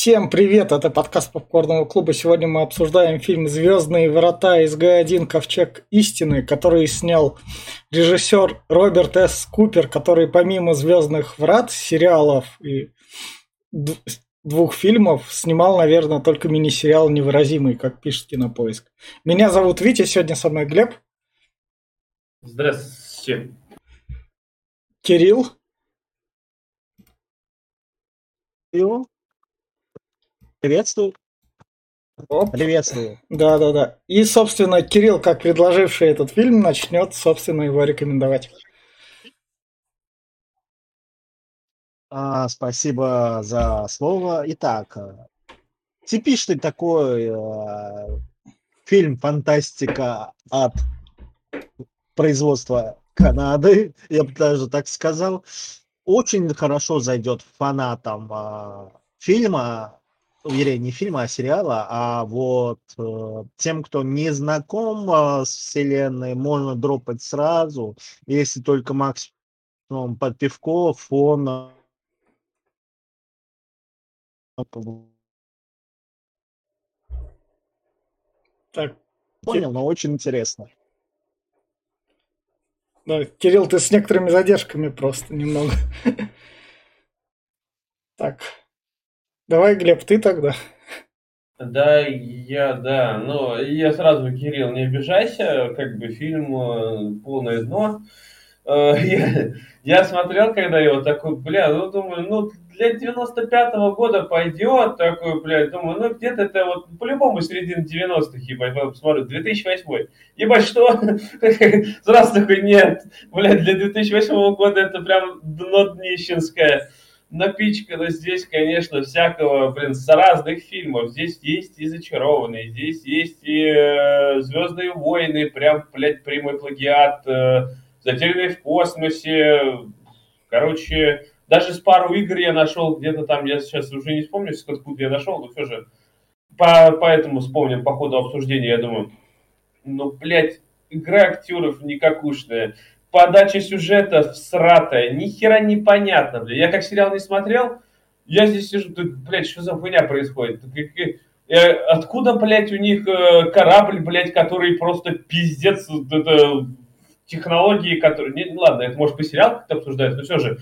Всем привет, это подкаст Попкорного клуба. Сегодня мы обсуждаем фильм «Звездные врата» из Г1 «Ковчег истины», который снял режиссер Роберт С. Купер, который помимо «Звездных врат», сериалов и двух фильмов снимал, наверное, только мини-сериал «Невыразимый», как пишет Кинопоиск. Меня зовут Витя, сегодня со мной Глеб. Здравствуйте. Кирилл. Кирилл. Приветствую. Оп. Приветствую. Да, да, да. И, собственно, Кирилл, как предложивший этот фильм, начнет, собственно, его рекомендовать. А, спасибо за слово. Итак, типичный такой э, фильм фантастика от производства Канады, я бы даже так сказал. Очень хорошо зайдет фанатам э, фильма, вернее, не фильма, а сериала, а вот э, тем, кто не знаком э, с вселенной, можно дропать сразу, если только максимум под пивко, фон. Так. Понял, но очень интересно. Да, Кирилл, ты с некоторыми задержками просто немного. Так. Давай, Глеб, ты тогда. Да, я, да. Но я сразу, Кирилл, не обижайся, как бы фильм э, полное дно. Э, я, я смотрел, когда его такой, бля, ну думаю, ну для 95-го года пойдет, такой, бля, думаю, ну где-то это вот по-любому середина 90-х, ебать, потом посмотрю, 2008 Ебать, что? Сразу такой, нет, бля, для 2008 года это прям дно днищенское напичкано здесь, конечно, всякого, блин, с разных фильмов. Здесь есть и «Зачарованные», здесь есть и э, «Звездные войны», прям, блядь, прямой плагиат, э, «Затерянные в космосе». Короче, даже с пару игр я нашел где-то там, я сейчас уже не вспомню, откуда я нашел, но все же. По, поэтому вспомним по ходу обсуждения, я думаю, ну, блядь, игра актеров никакушная подача сюжета всратая, ни хера не понятно, блядь. Я как сериал не смотрел, я здесь сижу, блядь, что за хуйня происходит? Э, откуда, блядь, у них э, корабль, блядь, который просто пиздец, это технологии, которые... Не, ладно, это может по сериал как-то обсуждается, но все же.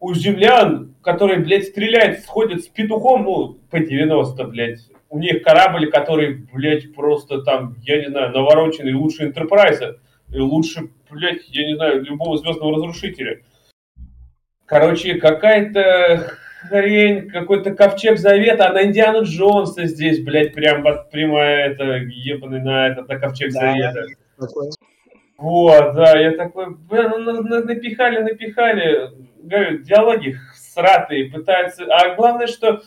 У землян, которые, блядь, стреляют, сходят с петухом, ну, по 90, блядь. У них корабль, который, блядь, просто там, я не знаю, навороченный лучше Энтерпрайза лучше, блядь, я не знаю, любого звездного разрушителя. Короче, какая-то хрень, какой-то ковчег завета, а на Индиану Джонса здесь, блядь, прям вот прямая это, ебаный на этот, на ковчег да, завета. Такой. Вот, да, я такой, блин, ну, напихали, напихали, говорю, диалоги сратые, пытаются, а главное, что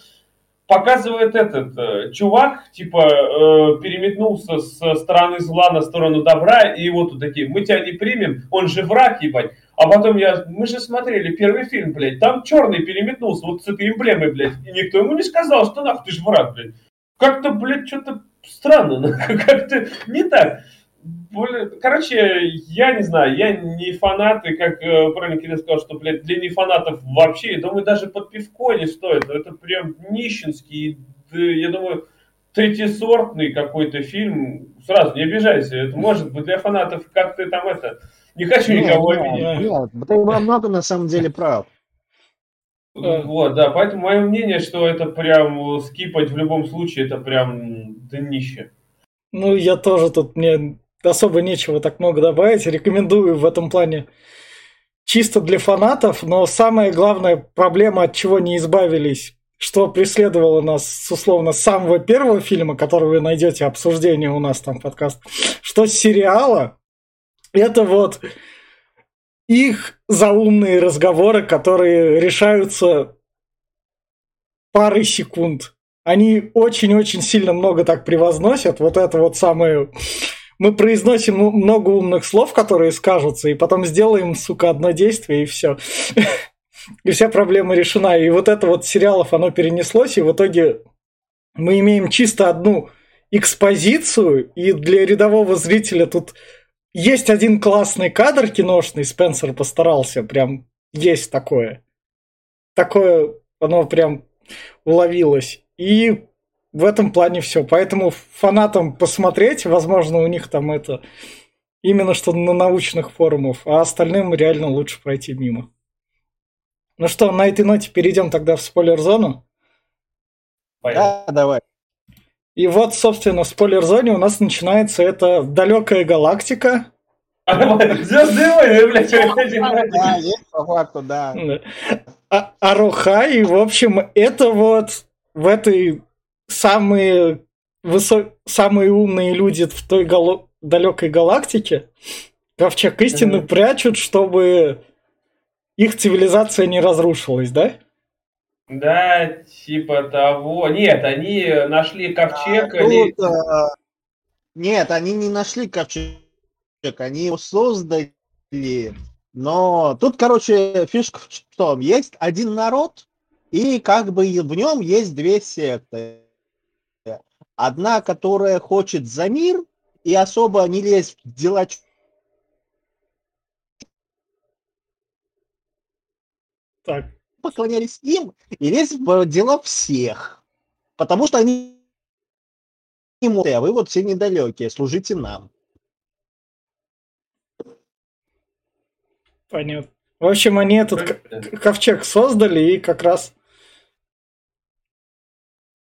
показывает этот э, чувак, типа, э, переметнулся со стороны зла на сторону добра, и вот тут такие, мы тебя не примем, он же враг, ебать. А потом я, мы же смотрели первый фильм, блядь, там черный переметнулся вот с этой эмблемой, блядь, и никто ему не сказал, что нахуй ты же враг, блядь. Как-то, блядь, что-то странно, как-то не так более... Короче, я не знаю, я не фанат, и как э, правильно Кирилл сказал, что, блядь, для нефанатов вообще, я думаю, даже под пивко не стоит. Это прям нищенский, я думаю, третьесортный какой-то фильм. Сразу не обижайся, это может быть для фанатов, как ты там это... Не хочу нет, никого нет, обидеть. Нет, ты во многом на самом деле прав. Вот, да, поэтому мое мнение, что это прям скипать в любом случае, это прям днище. Ну, я тоже тут, мне особо нечего так много добавить. Рекомендую в этом плане чисто для фанатов, но самая главная проблема, от чего не избавились, что преследовало нас с условно самого первого фильма, который вы найдете обсуждение у нас там подкаст, что с сериала, это вот их заумные разговоры, которые решаются парой секунд. Они очень-очень сильно много так превозносят. Вот это вот самое мы произносим много умных слов, которые скажутся, и потом сделаем, сука, одно действие, и все. И вся проблема решена. И вот это вот сериалов, оно перенеслось, и в итоге мы имеем чисто одну экспозицию, и для рядового зрителя тут есть один классный кадр киношный, Спенсер постарался, прям есть такое. Такое, оно прям уловилось. И в этом плане все. Поэтому фанатам посмотреть, возможно, у них там это именно что на научных форумах, а остальным реально лучше пройти мимо. Ну что, на этой ноте перейдем тогда в спойлер-зону. Да, давай. И вот, собственно, в спойлер-зоне у нас начинается эта далекая галактика. Звездные войны, блядь, Да, есть по факту, да. А- Аруха, и, в общем, это вот в этой самые, высо... самые умные люди в той гало... далекой галактике ковчег истины Мгм. прячут, чтобы их цивилизация не разрушилась, да? Да, типа того. Нет, они нашли ковчег. А, или- тут, а, Нет, они не нашли ковчег, они его создали. Но тут, короче, фишка в том, есть один народ, и как бы в нем есть две секты. Одна, которая хочет за мир и особо не лезть в дела Так, поклонялись им и лезть в дела всех. Потому что они не могут, а вы вот все недалекие, служите нам. понятно. В общем, они этот ковчег создали и как раз...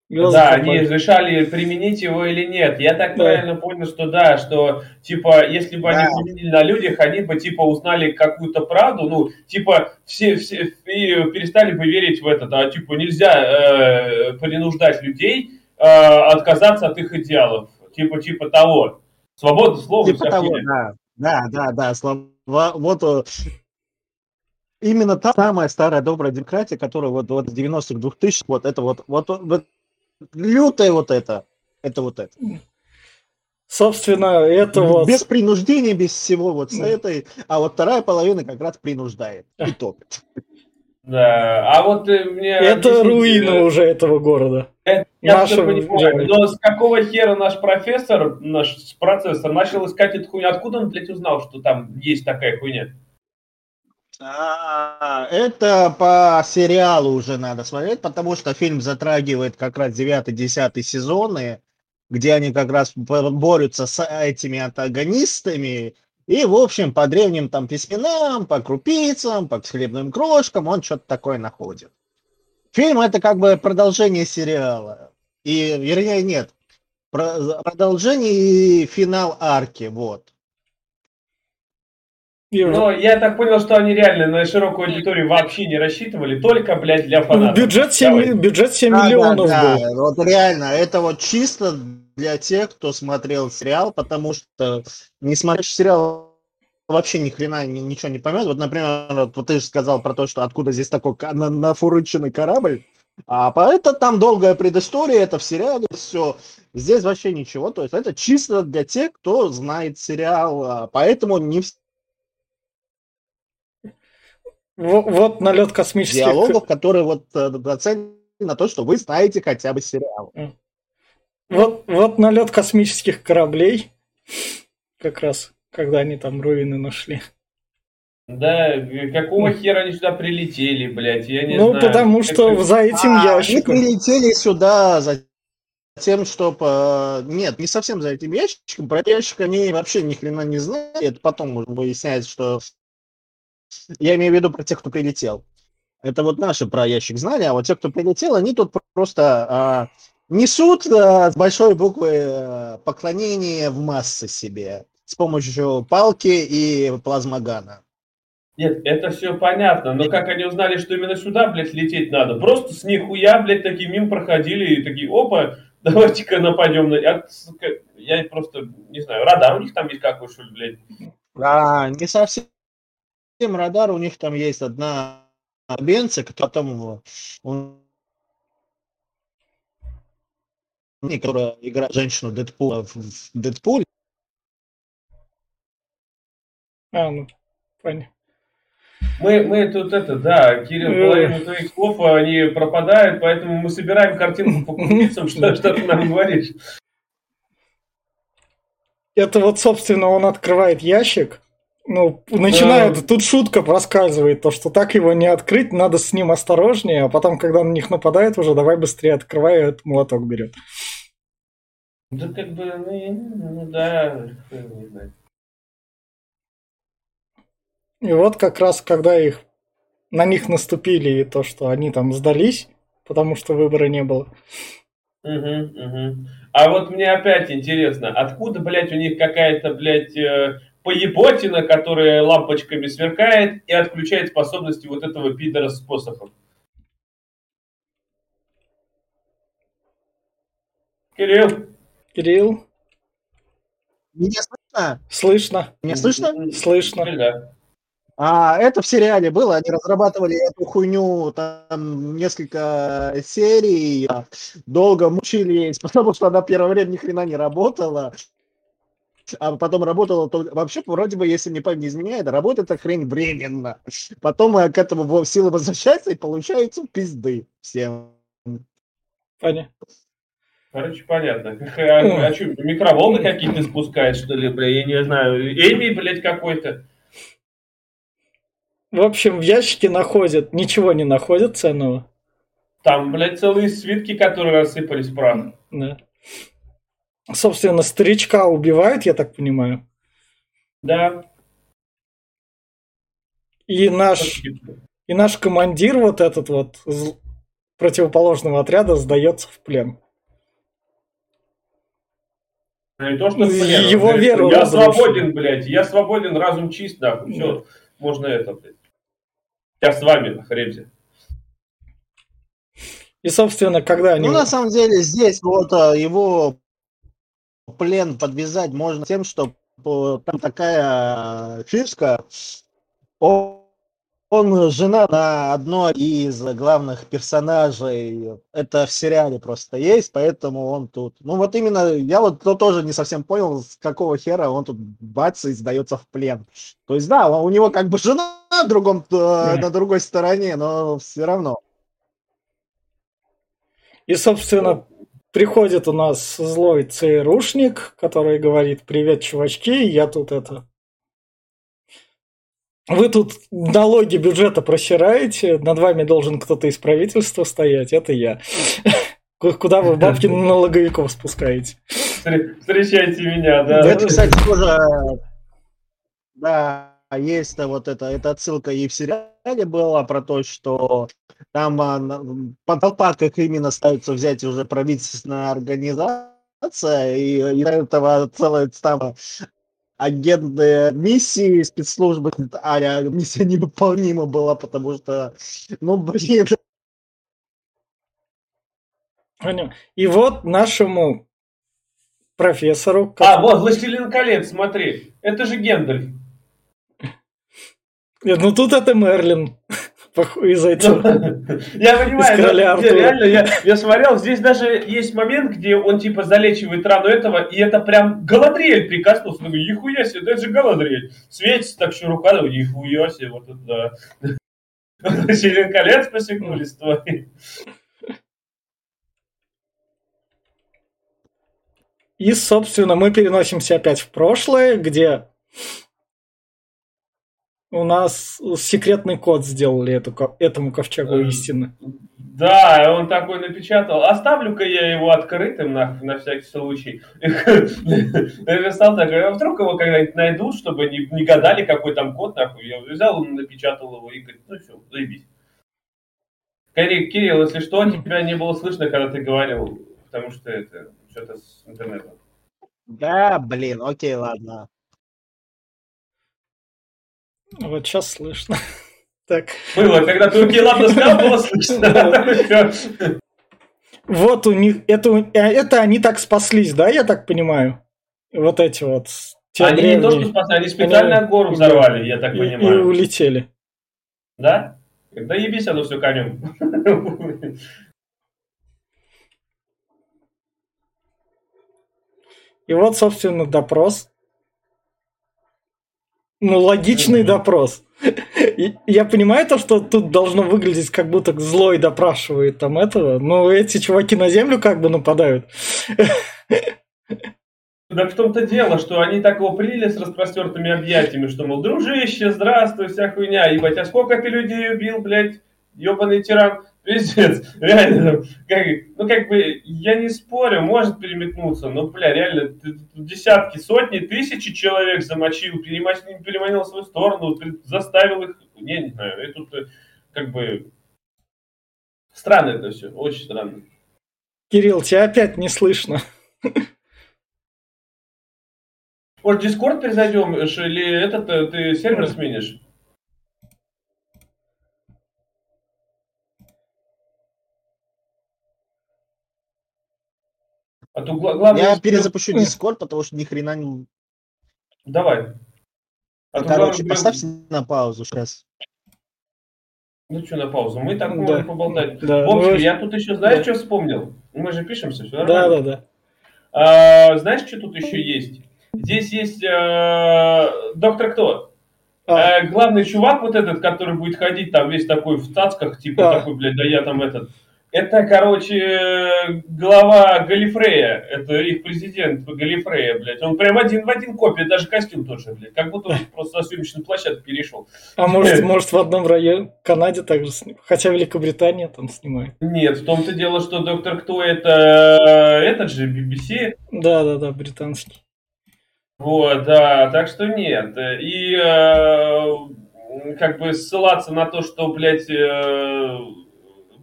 Да, они решали, применить его или нет. Я так Да. правильно понял, что да, что типа, если бы они Да. применили на людях, они бы типа узнали какую-то правду, ну, типа, все, все и перестали бы верить в это, а типа нельзя э, принуждать людей э, отказаться от их идеалов. Типа, типа того. Свобода слова Типа того, да. Да, да, да. Слова, вот э, именно та самая старая добрая демократия, которая вот, вот в 90-х, 2000 вот это вот, вот, вот лютая вот это, это вот это. Собственно, это вот... Без принуждения, без всего вот с этой, а вот вторая половина как раз принуждает и топит. Да. А вот э, мне Это э, уже этого города. Я Наша всё понимаю, но с какого хера наш профессор, наш процессор, начал искать эту хуйню? Откуда он, блядь, узнал, что там есть такая хуйня? А, Это по сериалу уже надо смотреть, потому что фильм затрагивает как раз 9-10 сезоны, где они как раз бо- борются с этими антагонистами. И, в общем, по древним там письменам, по крупицам, по хлебным крошкам он что-то такое находит. Фильм это как бы продолжение сериала. И, вернее, нет, про- продолжение и финал арки, вот. Но я так понял, что они реально на широкую аудиторию вообще не рассчитывали, только, блядь, для фанатов. Бюджет 7, Давай. бюджет 7 Да, миллионов да, был. да. Вот реально, это вот чисто для тех, кто смотрел сериал, потому что не смотришь сериал вообще ни хрена ни- ничего не поймет. Вот, например, вот ты же сказал про то, что откуда здесь такой на- нафурыченный корабль. А по это там долгая предыстория, это в сериале все. Здесь вообще ничего. То есть это чисто для тех, кто знает сериал. а Поэтому не Вот налет космических... диалогов, которые вот э, нацелены на то, что вы знаете хотя бы сериал. Вот, вот налет космических кораблей. Как раз, когда они там руины нашли. Да, какого хера они сюда прилетели, блядь, я не ну, знаю. потому что Это- за этим А, ящиком. Они прилетели сюда за тем, чтобы... Нет, не совсем за этим ящиком. Про этот ящик они вообще ни хрена не знают. Это потом можно выяснять, что... Я имею в виду про тех, кто прилетел. Это вот наши про ящик знали, а вот те, кто прилетел, они тут просто а, несут а, с большой буквы а, поклонение в массы себе с помощью палки и плазмогана. Нет, это все понятно, но как они узнали, что именно сюда, блядь, лететь надо? Просто с нихуя, блядь, такие мимо проходили и такие, опа, давайте-ка нападем на... Сука, Я просто, не знаю, радар у них там есть какой, что ли, блядь? А, не совсем радар, у них там есть одна бенция, которая потом он, которая играет женщину Дэдпула в, в Дэдпуле. А, ну, понятно. Мы, мы тут это, да, Кирилл, Эх. половину твоих слов, они пропадают, поэтому мы собираем картинку по крупицам, что, что ты нам говоришь. Это вот, собственно, он открывает ящик. Ну, начинает, тут шутка проскальзывает, то, что так его не открыть, надо с ним осторожнее, а потом, когда на них нападает уже, давай быстрее открывай, и этот молоток берет. Да как бы, ну, ну да, не знаю. И вот как раз, когда их на них наступили, и то, что они там сдались, потому что выбора не было. Угу, угу. А вот мне опять интересно, откуда, блядь, у них какая-то, блядь, э, поеботина, которая лампочками сверкает и отключает способности вот этого пидора с посохом? Кирилл? Кирилл? Меня слышно? Слышно. Меня слышно? Слышно. Да. А это в сериале было, они разрабатывали эту хуйню там несколько серий, а, долго мучились, потому что она первое время ни хрена не работала, а потом работала только... Вообще, вроде бы, если мне память не изменяет, работает эта хрень временно. Потом к этому силы возвращается и получается пизды всем. Понятно. Короче, понятно. А, а что, микроволны какие-то спускает, что ли, бля, я не знаю. Эми, блядь, какой-то. В общем, в ящике находят, ничего не находят ценного. Там, блядь, целые свитки, которые рассыпались в прах. Да. Собственно, старичка убивают, я так понимаю. Да. И наш, и наш командир, вот этот вот противоположного отряда, сдается в плен. Не то, что блин, Его веру Я разрушили. свободен, блядь, я свободен, разум чист, нахуй. Все, можно это, блядь. Я с вами, нахренься. И, собственно, когда они... Ну, на самом деле, здесь вот а, его плен подвязать можно тем, что там такая а, фишка. Он он жена на одной из главных персонажей. Это в сериале просто есть, поэтому он тут. Ну вот именно, я вот то тоже не совсем понял, с какого хера он тут бац и сдается в плен. То есть да, у него как бы жена на другом, э, на другой стороне, но все равно. И, собственно, приходит у нас злой ЦРУшник, который говорит, привет, чувачки, я тут это вы тут налоги бюджета просираете, над вами должен кто-то из правительства стоять, это я. Куда вы бабки на налоговиков спускаете? Встречайте меня, да. Это, кстати, тоже, да, есть вот это, эта отсылка и в сериале была про то, что там а, под толпаках именно ставится взять уже правительственная организация, и из этого целая там агентные миссии спецслужбы, а миссия невыполнима была, потому что, ну, блин. И вот нашему профессору... А, вот, «Властелин колец», смотри, это же Гендальф. Нет, ну тут это Мерлин из этих. Я понимаю, реально, я, я смотрел, здесь даже есть момент, где он типа залечивает рану этого, и это прям Галадриэль прикоснулся. Ну, нихуя себе, это же Галадриэль. Светится так что рука, ну, нихуя себе, вот это да. Член колец посекнулись твои. И, собственно, мы переносимся опять в прошлое, где у нас секретный код сделали эту, этому ковчегу э, истины. Да, он такой напечатал. Оставлю-ка я его открытым на, на всякий случай. Написал такой, а вдруг его когда-нибудь найдут, чтобы не, не гадали, какой там код, нахуй. Я взял, напечатал его и говорит, ну все, заебись. Кирилл, если что, тебя не было слышно, когда ты говорил, потому что это что-то с интернетом. Да, блин, окей, ладно. Вот сейчас слышно. Так. Было, когда ты ладно сказал, было слышно. Вот у них, это, э, это они так спаслись, да, я так понимаю? Вот эти вот. Они древние. не то, что спасли, они специально они... гору взорвали, я так понимаю. И улетели. Да? Да ебись оно все конем. И вот, собственно, допрос ну, логичный допрос. Я понимаю то, что тут должно выглядеть, как будто злой допрашивает там этого, но эти чуваки на землю как бы нападают. так в том-то дело, что они так его приняли с распростертыми объятиями, что, мол, дружище, здравствуй, вся хуйня, ебать, а сколько ты людей убил, блядь, ебаный тиран, пиздец, реально, как, ну, как бы, я не спорю, может переметнуться, но, бля, реально, десятки, сотни, тысячи человек замочил, переманил, переманил в свою сторону, заставил их, не, не знаю, и тут, э, как бы, странно это все, очень странно. Кирилл, тебя опять не слышно. Может, Дискорд перезайдем, или этот э, ты сервер сменишь? А то главное... Я перезапущу Дискорд, потому что ни хрена не... Давай. А Короче, главное... поставьте на паузу сейчас. Ну что на паузу? Мы так да. можем поболтать. Да. В общем, ну, я тут еще, знаешь, да. что вспомнил? Мы же пишемся, все нормально. Да, да, да. А, знаешь, что тут еще есть? Здесь есть э, доктор кто? А. Э, главный чувак вот этот, который будет ходить там весь такой в цацках, типа а. такой, блядь, да я там этот. Это, короче, глава Галифрея. Это их президент Галифрея, блядь. Он прям один в один копия, даже костюм тоже, блядь. Как будто он просто на съемочную площадку перешел. А может, может в одном районе Канаде также снимают? Хотя Великобритания там снимает. Нет, в том-то дело, что Доктор Кто это этот же BBC. Да-да-да, британский. Вот, да, так что нет. И э, как бы ссылаться на то, что, блядь, э,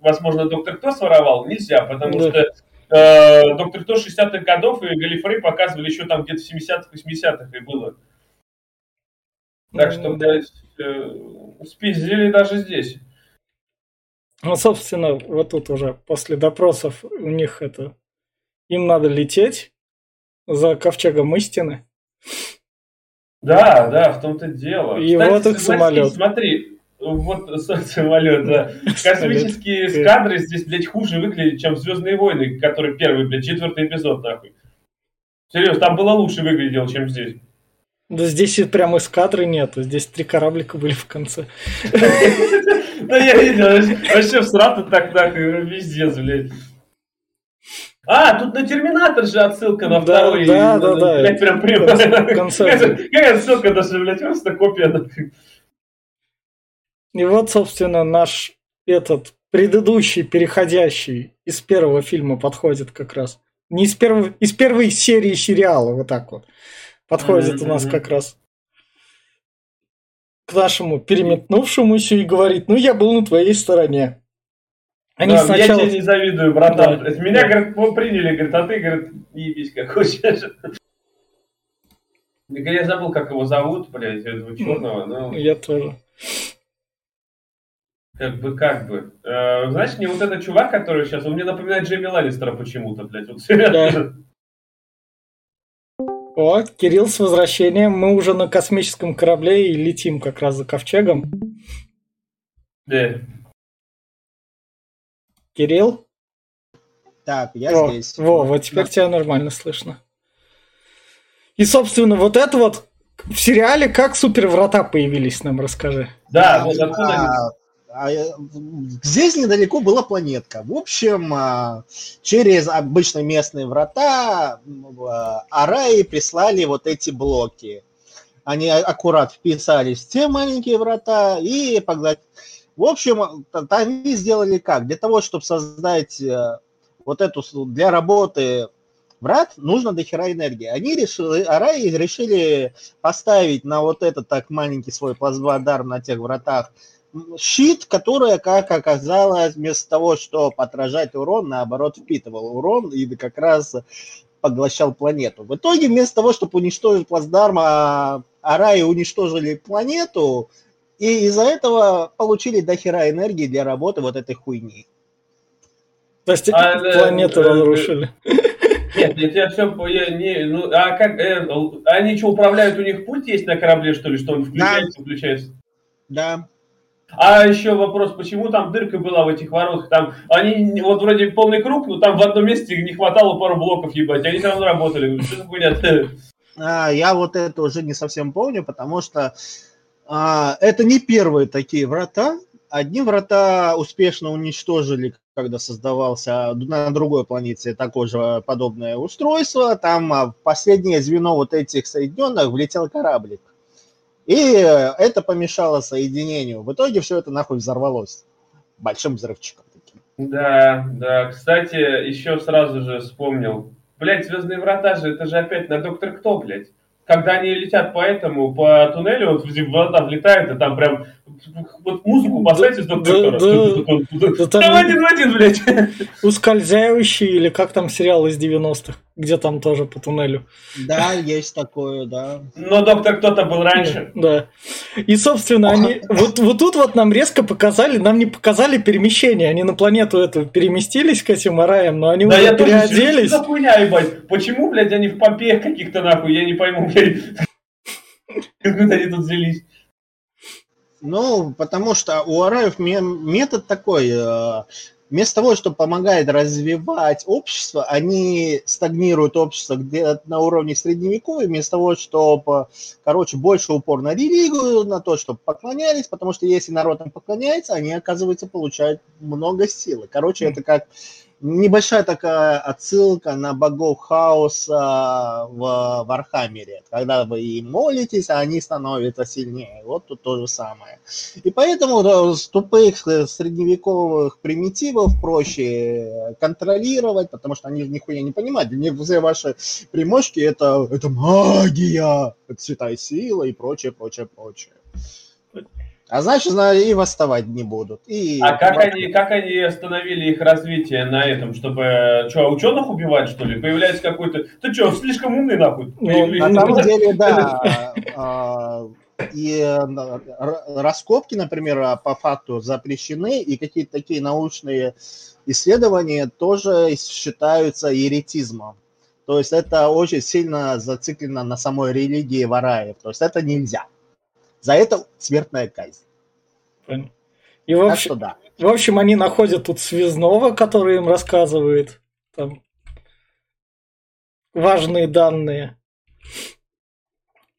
возможно, доктор Кто своровал, нельзя, потому да. что э, доктор Кто 60-х годов и Галифрей показывали еще там где-то в 70-х, 80-х и было. Так что, блядь, э, спиздили даже здесь. Ну, собственно, вот тут уже после допросов у них это... Им надо лететь за ковчегом истины. Да, да, в том-то дело. И Кстати, вот их самолет. Смотри, вот самолет, да. Космические эскадры здесь, блядь, хуже выглядят, чем Звездные войны, который первый, блядь, четвертый эпизод, нахуй. Серьезно, там было лучше выглядело, чем здесь. Да здесь прям эскадры нету, здесь три кораблика были в конце. Да я видел, вообще в срату так, нахуй, везде, блядь. А, тут на Терминатор же отсылка на второй. Да, да, да. Блядь, прям прямо. Какая отсылка даже, блядь, просто копия. И вот, собственно, наш этот предыдущий, переходящий из первого фильма подходит как раз. Не из первой, из первой серии сериала, вот так вот. Подходит у нас как раз к нашему переметнувшемуся и говорит, ну я был на твоей стороне. Они да, сначала... Я тебе не завидую, братан. Да. Меня, да. говорит, приняли, говорит, а ты, говорит, ебись как хочешь. Я забыл, как его зовут, блядь, этого черного. Но... Я тоже. Как бы, как бы. Э, знаешь, мне вот этот чувак, который сейчас, он мне напоминает Джейми Ланнистера почему-то, блядь. Вот, да. О, Кирилл, с возвращением. Мы уже на космическом корабле и летим как раз за ковчегом. Да. Кирилл? Так, я О, здесь. Во, вот теперь да. тебя нормально слышно. И, собственно, вот это вот в сериале как супер врата появились, нам расскажи. Да, вот откуда а, а, Здесь недалеко была планетка. В общем, а, через обычные местные врата Араи прислали вот эти блоки. Они аккурат вписались в те маленькие врата и поглотили в общем, они сделали как? Для того, чтобы создать э, вот эту для работы врат, нужно до хера энергии. Они решили, Араи решили поставить на вот этот так маленький свой плазмодар на тех вратах щит, который, как оказалось, вместо того, чтобы отражать урон, наоборот, впитывал урон и как раз поглощал планету. В итоге, вместо того, чтобы уничтожить плацдарм, а Араи уничтожили планету, и из-за этого получили дохера энергии для работы вот этой хуйни. То есть а, планету э, разрушили. Нет, нет, я все, я не, ну, а как, э, они что, управляют, у них пульт есть на корабле, что ли, что он включается, да. выключается? Да. А еще вопрос, почему там дырка была в этих воротах? Там они вот вроде полный круг, но там в одном месте не хватало пару блоков ебать, они равно работали. За А, я вот это уже не совсем помню, потому что а, это не первые такие врата. Одни врата успешно уничтожили когда создавался на другой планете такое же подобное устройство, там а, в последнее звено вот этих соединенных влетел кораблик. И это помешало соединению. В итоге все это нахуй взорвалось большим взрывчиком. Да, да. Кстати, еще сразу же вспомнил. Блять, Звездные врата же, это же опять на Доктор Кто, блядь когда они летят по этому, по туннелю, вот вода влетает, и там прям вот музыку поставьте с доктора. Там один в один, блядь. Ускользающий, или как там сериал из 90-х, где там тоже по туннелю. Да, есть такое, да. Но доктор кто-то был раньше. Да. И, собственно, они... Вот, вот тут вот нам резко показали, нам не показали перемещение. Они на планету эту переместились к этим араям, но они да, уже я переоделись. Тоже хуйня, ебать. Почему, блядь, они в Помпеях каких-то нахуй, я не пойму, блядь. Как они тут взялись? Ну, потому что у Орай метод такой, э, вместо того, чтобы помогает развивать общество, они стагнируют общество где на уровне средневековья, вместо того, чтобы, короче, больше упор на религию, на то, чтобы поклонялись, потому что если народ им поклоняется, они, оказывается, получают много силы. Короче, это как небольшая такая отсылка на богов хаоса в Вархаммере. Когда вы им молитесь, а они становятся сильнее. Вот тут то же самое. И поэтому с тупых э, средневековых примитивов проще контролировать, потому что они нихуя не понимают. Для них все ваши примочки это, это магия, это святая сила и прочее, прочее, прочее. А значит, и восставать не будут. И... А как они, как они остановили их развитие на этом, чтобы что, ученых убивать, что ли? Появляется какой-то... Ты что, слишком умный, нахуй? Ну, на самом деле, да. А, и раскопки, например, по факту запрещены, и какие-то такие научные исследования тоже считаются еретизмом. То есть это очень сильно зациклено на самой религии вараев. То есть это нельзя. За это смертная казнь. И в общем, так да. в общем, они находят тут связного, который им рассказывает там важные данные.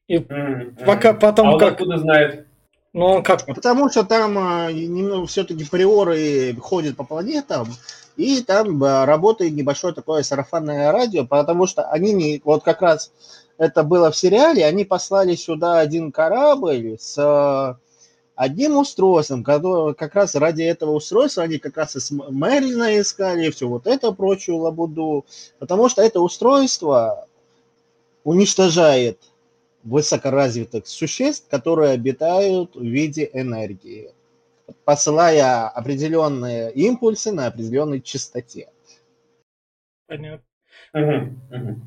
И mm-hmm. пока потом а как... откуда знает? Ну, он как... Потому что там а, немного все-таки приоры ходят по планетам, и там а, работает небольшое такое сарафанное радио, потому что они не... Вот как раз это было в сериале, они послали сюда один корабль с э, одним устройством, который как раз ради этого устройства они как раз и Мерлина искали, все вот это прочую лабуду, потому что это устройство уничтожает высокоразвитых существ, которые обитают в виде энергии, посылая определенные импульсы на определенной частоте. Понятно.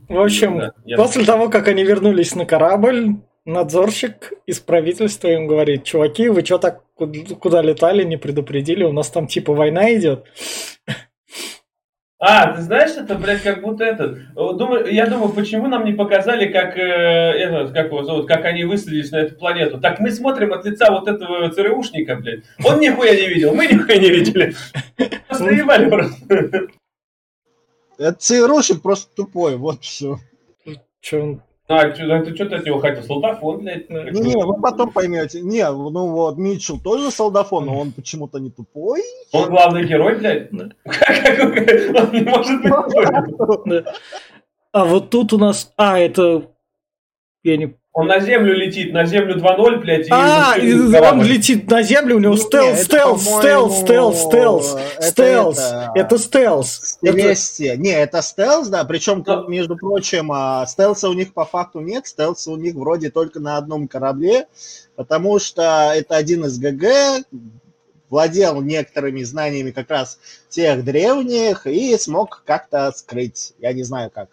В общем, да, после того, как они вернулись на корабль, надзорщик из правительства им говорит, чуваки, вы что так куда летали, не предупредили, у нас там типа война идет. А, ты знаешь, это, блядь, как будто этот. Думаю, я думаю, почему нам не показали, как, э, этот, как его зовут, как они высадились на эту планету. Так мы смотрим от лица вот этого ЦРУшника, блядь. Он нихуя не видел, мы нихуя не видели. Просто ебали просто. Это ЦРУшник просто тупой, вот все. Че он а, ты что-то от него хотел? Солдафон, блядь? Не, не, вы потом поймете. Не, ну вот Митчелл тоже солдафон, но он почему-то не тупой. Он главный герой, блядь? Он не может быть А вот тут у нас... А, это... Я не он на землю летит, на землю 2.0, блядь. И а, он летит на землю, у него стелс, стелс, стелс, стелс, стелс, стелс. Это стелс. Вместе. Не, это стелс, да. Причем, между прочим, а, стелса у них по факту нет. Стелса у них вроде только на одном корабле, потому что это один из ГГ, владел некоторыми знаниями как раз тех древних и смог как-то скрыть. Я не знаю, как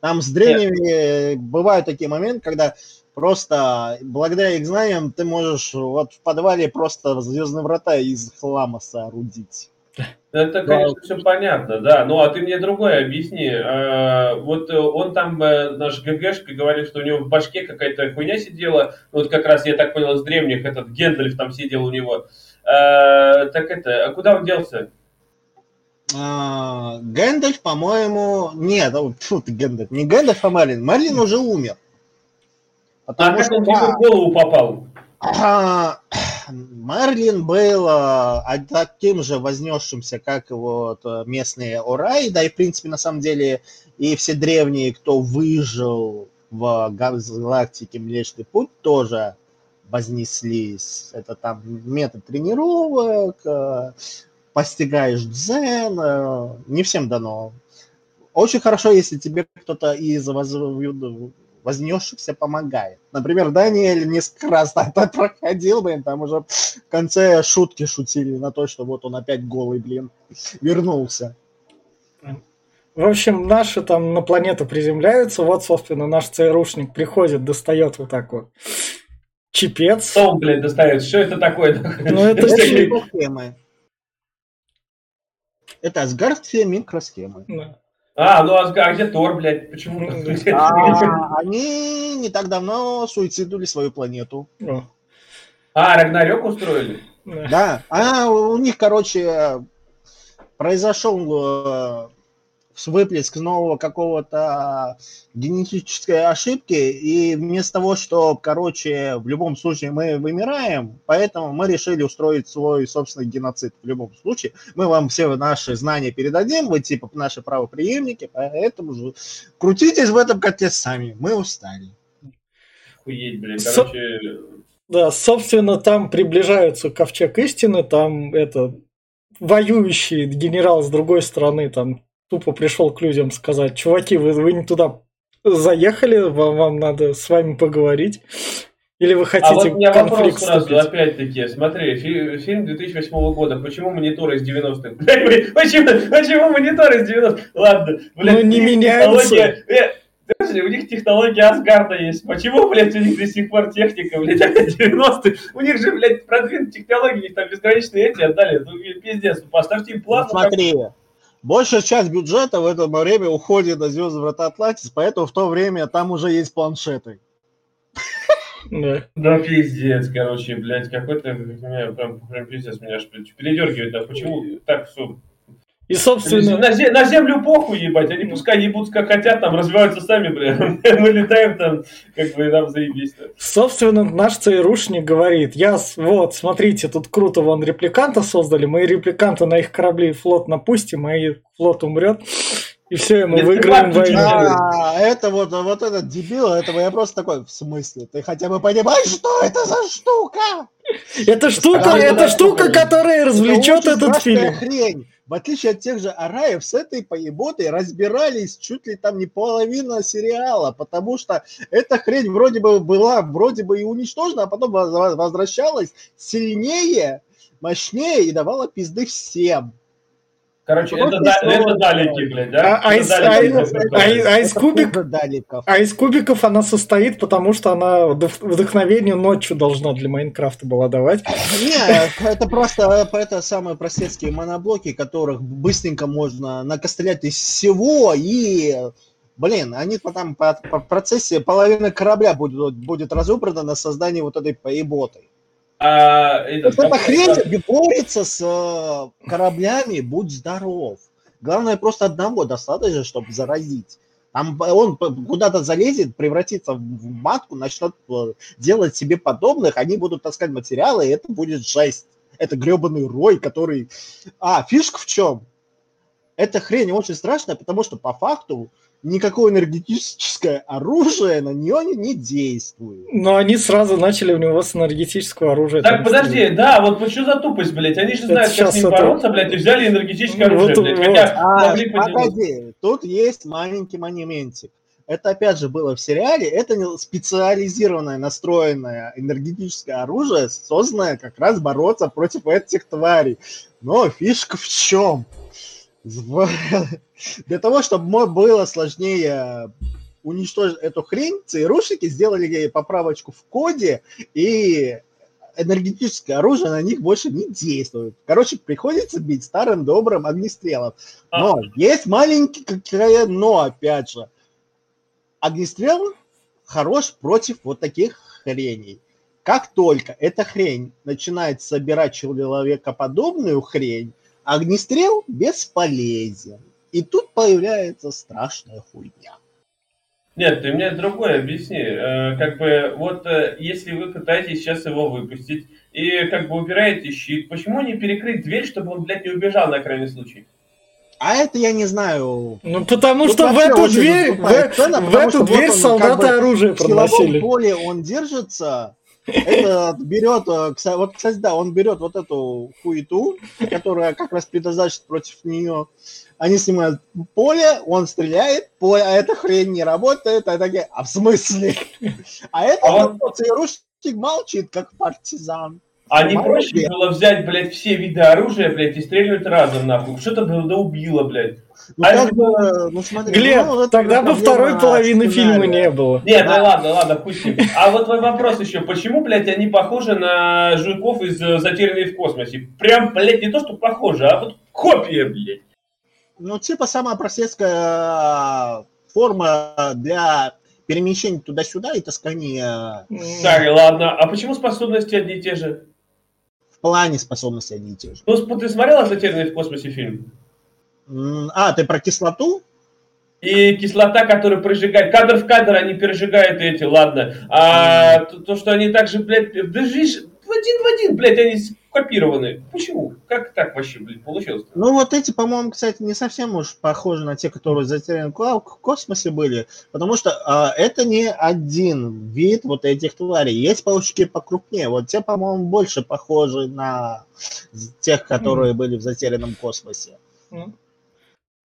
там с древними Нет. бывают такие моменты, когда просто благодаря их знаниям ты можешь вот в подвале просто звездные врата из хлама соорудить. Это, конечно, да. все понятно, да. Ну, а ты мне другое объясни. А, вот он там, э, наш ГГшка, говорит, что у него в башке какая-то хуйня сидела. Вот как раз, я так понял, с древних этот Гендальф там сидел у него. А, так это, а куда он делся? А, Гэндальф, по-моему, нет, фу ты, Гэндальф, не Гэндальф, а Мерлин. Мерлин уже умер. Потому а как он да, в голову попал? А, Мерлин был а, таким же вознесшимся, как вот местные Орай, да и в принципе на самом деле и все древние, кто выжил в галактике Млечный Путь, тоже вознеслись. Это там метод тренировок, постигаешь дзен, не всем дано. Очень хорошо, если тебе кто-то из вознесшихся помогает. Например, Даниэль несколько раз так проходил, блин, там уже в конце шутки шутили на то, что вот он опять голый, блин, вернулся. В общем, наши там на планету приземляются, вот, собственно, наш ЦРУшник приходит, достает вот так вот чипец. Что он, блядь, достает? Что это такое? Ну, это, это микросхемы. Это асгардские микросхемы. А, ну а, а где Тор, блядь? Почему? А, они не так давно суициднули свою планету. А, Рагнарёк устроили? Да. А у них, короче, произошел э, выплеск нового какого-то генетической ошибки, и вместо того, что, короче, в любом случае мы вымираем, поэтому мы решили устроить свой собственный геноцид в любом случае. Мы вам все наши знания передадим, вы типа наши правоприемники, поэтому же крутитесь в этом котле сами, мы устали. Хуеть, блин, короче... Да, собственно, там приближаются ковчег истины, там это воюющий генерал с другой стороны, там тупо пришел к людям сказать, чуваки, вы, вы не туда заехали, вам, вам надо с вами поговорить. Или вы хотите а вот у меня вопрос сразу, опять-таки, смотри, фи- фильм 2008 года, почему мониторы из 90-х? Почему, почему мониторы из 90-х? Ладно, блядь, ну, не меняются. Э, подожди, у них технология Асгарда есть. Почему, блядь, у них до сих пор техника, блядь, опять 90-х? У них же, блядь, продвинутые технологии, у них там бесконечные эти отдали. Ну, пиздец, поставьте им план. Ну, смотри, как... Большая часть бюджета в это время уходит на Звезды Врата Атлантис, поэтому в то время там уже есть планшеты. Да. да, пиздец, короче, блядь, какой-то, прям, прям пиздец, меня аж передергивает, да, почему так все и, собственно... На, на землю похуй ебать, они пускай ебут как хотят, там развиваются сами, бля. Мы летаем там, как бы нам заебись. -то. Собственно, наш ЦРУшник говорит, я, вот, смотрите, тут круто, вон репликанта создали, мы репликанта на их корабли флот напустим, и флот умрет. И все, мы Нет, выиграем войну. А, это вот, вот этот дебил, этого я просто такой, в смысле? Ты хотя бы понимаешь, что это за штука? Это штука, это штука, которая развлечет этот фильм. Хрень в отличие от тех же Араев, с этой поеботой разбирались чуть ли там не половина сериала, потому что эта хрень вроде бы была, вроде бы и уничтожена, а потом возвращалась сильнее, мощнее и давала пизды всем. Короче, это, да, это далеки, блядь, да? А, а, из, а, а, из кубик, а из кубиков она состоит, потому что она вдохновение ночью должна для Майнкрафта была давать. Не, это просто это самые простецкие моноблоки, которых быстренько можно накостылять из всего и Блин, они потом по, по процессе половина корабля будет, будет разобрана на создании вот этой поеботы. А, этот, эта хрень борется с э, кораблями, будь здоров. Главное, просто одного достаточно, чтобы заразить. Там он куда-то залезет, превратится в матку, начнет э, делать себе подобных, они будут таскать материалы, и это будет жесть. Это гребаный рой, который... А, фишка в чем? Эта хрень очень страшная, потому что по факту никакое энергетическое оружие на нее не, не действует. Но они сразу начали у него с энергетического оружия. Так, подожди, стили. да, вот что за тупость, блядь? Они же знают, как с ним это... бороться, блядь, и взяли энергетическое ну, оружие, вот, блядь. Вот. Хотя а, погоди, тут есть маленький монументик. Это опять же было в сериале, это специализированное, настроенное энергетическое оружие, созданное как раз бороться против этих тварей. Но фишка в чем? Для того, чтобы было сложнее уничтожить эту хрень, ЦРУшники сделали поправочку в коде, и энергетическое оружие на них больше не действует. Короче, приходится бить старым добрым огнестрелом. Но а. есть маленькое но, опять же. Огнестрел хорош против вот таких хреней. Как только эта хрень начинает собирать человекоподобную хрень, огнестрел бесполезен. И тут появляется страшная хуйня. Нет, ты мне другое объясни. Э, как бы, вот э, если вы пытаетесь сейчас его выпустить и как бы убираете щит, почему не перекрыть дверь, чтобы он, блядь, не убежал на крайний случай? А это я не знаю. Ну, потому Тут что в эту дверь, в, сцена, в эту дверь вот он, солдаты как бы, оружие проносили. В поле он держится, это берет, э, вот, кстати, да, он берет вот эту хуету, которая как раз предназначена против нее. Они снимают поле, он стреляет, поле, а эта хрень не работает, а такие, а в смысле? А это а вот, вот ЦРУшник молчит, как партизан. А не проще было взять, блядь, все виды оружия, блядь, и стрельнуть разом, нахуй. Что-то было да убило, блядь. Ну, а как бы, ну, смотри, Глеб, ну, тогда бы второй половины фильма не было. Нет, да. ну ладно, ладно, пусть. А вот твой вопрос еще, почему, блядь, они похожи на жуков из э, «Затерянные в космосе»? Прям, блядь, не то, что похожи, а вот копия, блядь. Ну, типа самая простецкая форма для перемещения туда-сюда и таскания. Так, ладно, а почему способности одни и те же? плане способности одни и те же. Ну, ты смотрела «Затерянный в космосе» фильм? А, ты про кислоту? И кислота, которая прожигает, кадр в кадр они пережигают эти, ладно. А то, то, что они также, блядь, в один в один, блядь, они копированы. Почему? Как так вообще, блядь, получилось? -то? Ну, вот эти, по-моему, кстати, не совсем уж похожи на те, которые затеряны в космосе были, потому что а, это не один вид вот этих тварей. Есть паучки покрупнее. Вот те, по-моему, больше похожи на тех, которые mm. были в затерянном космосе. Mm.